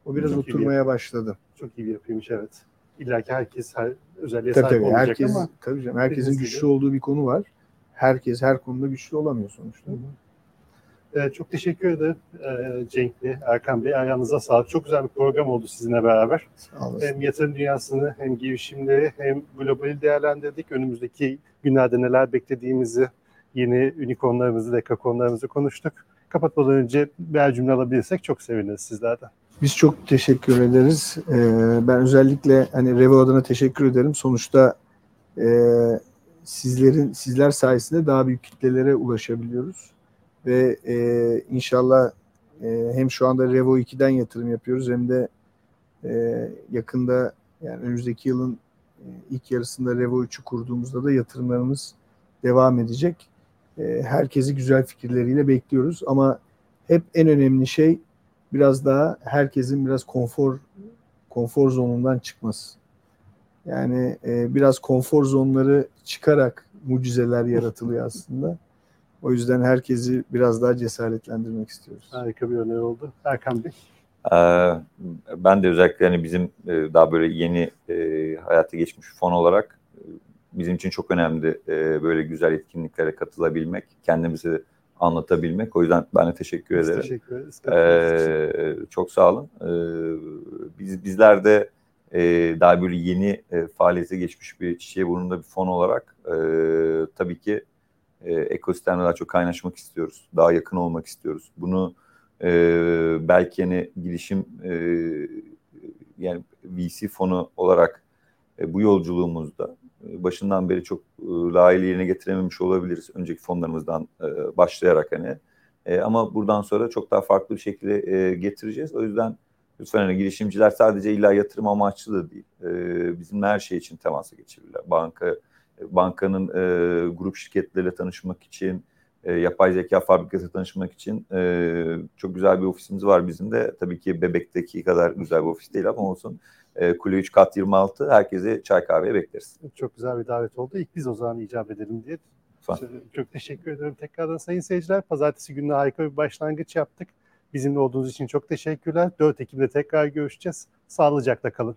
Speaker 2: o biraz
Speaker 1: Çok iyi
Speaker 2: oturmaya başladı.
Speaker 1: Çok iyi bir yapıymış evet. İlla ki herkes her özelliğe
Speaker 2: Tabii
Speaker 1: sahip
Speaker 2: tabii
Speaker 1: olmayacak
Speaker 2: herkes
Speaker 1: ama
Speaker 2: tabii canım herkesin güçlü
Speaker 1: gibi.
Speaker 2: olduğu bir konu var. Herkes her konuda güçlü olamıyor sonuçta.
Speaker 1: Ee, çok teşekkür ederim ee, Cenk Bey, Erkan Bey. Ayağınıza sağlık. Çok güzel bir program oldu sizinle beraber.
Speaker 2: Sağ olasın.
Speaker 1: Hem yatırım dünyasını hem girişimleri hem globali değerlendirdik. Önümüzdeki günlerde neler beklediğimizi, yeni unicornlarımızı, dekakornlarımızı konuştuk. Kapatmadan önce bir cümle alabilirsek çok seviniriz sizlerden.
Speaker 2: Biz çok teşekkür ederiz. Ee, ben özellikle hani Revo adına teşekkür ederim. Sonuçta e, sizlerin sizler sayesinde daha büyük kitlelere ulaşabiliyoruz ve e, inşallah e, hem şu anda Revo 2'den yatırım yapıyoruz hem de e, yakında yani önümüzdeki yılın e, ilk yarısında Revo 3'ü kurduğumuzda da yatırımlarımız devam edecek. E, herkesi güzel fikirleriyle bekliyoruz ama hep en önemli şey biraz daha herkesin biraz konfor konfor zonundan çıkması. Yani e, biraz konfor zonları çıkarak mucizeler yaratılıyor aslında. O yüzden herkesi biraz daha cesaretlendirmek istiyoruz.
Speaker 1: Harika bir öneri oldu. Erkan Bey.
Speaker 3: Ee, ben de özellikle hani bizim e, daha böyle yeni e, hayata geçmiş fon olarak e, bizim için çok önemli e, böyle güzel etkinliklere katılabilmek, kendimizi anlatabilmek. O yüzden ben de teşekkür
Speaker 1: Biz
Speaker 3: ederim.
Speaker 1: teşekkür ederiz.
Speaker 3: Ee, çok sağ olun. Ee, biz bizler de e, daha böyle yeni e, faaliyete geçmiş bir çiçeğe burnunda bir fon olarak e, tabii ki e, ekosistemle daha çok kaynaşmak istiyoruz. Daha yakın olmak istiyoruz. Bunu e, belki hani girişim e, yani VC fonu olarak e, bu yolculuğumuzda e, başından beri çok e, layığıyla yerine getirememiş olabiliriz. Önceki fonlarımızdan e, başlayarak hani. E, ama buradan sonra çok daha farklı bir şekilde e, getireceğiz. O yüzden lütfen hani girişimciler sadece illa yatırım amaçlı da değil. E, bizim her şey için temasa geçebilirler. Banka bankanın e, grup şirketleriyle tanışmak için, e, yapay zeka fabrikası tanışmak için e, çok güzel bir ofisimiz var bizim de. Tabii ki Bebek'teki kadar güzel bir ofis değil ama olsun. E, Kule 3 kat 26 herkese çay kahveye bekleriz.
Speaker 1: Çok güzel bir davet oldu. İlk biz o zaman icap edelim diye.
Speaker 3: Lütfen.
Speaker 1: Çok teşekkür ederim tekrardan sayın seyirciler. Pazartesi gününe harika bir başlangıç yaptık. Bizimle olduğunuz için çok teşekkürler. 4 Ekim'de tekrar görüşeceğiz. Sağlıcakla kalın.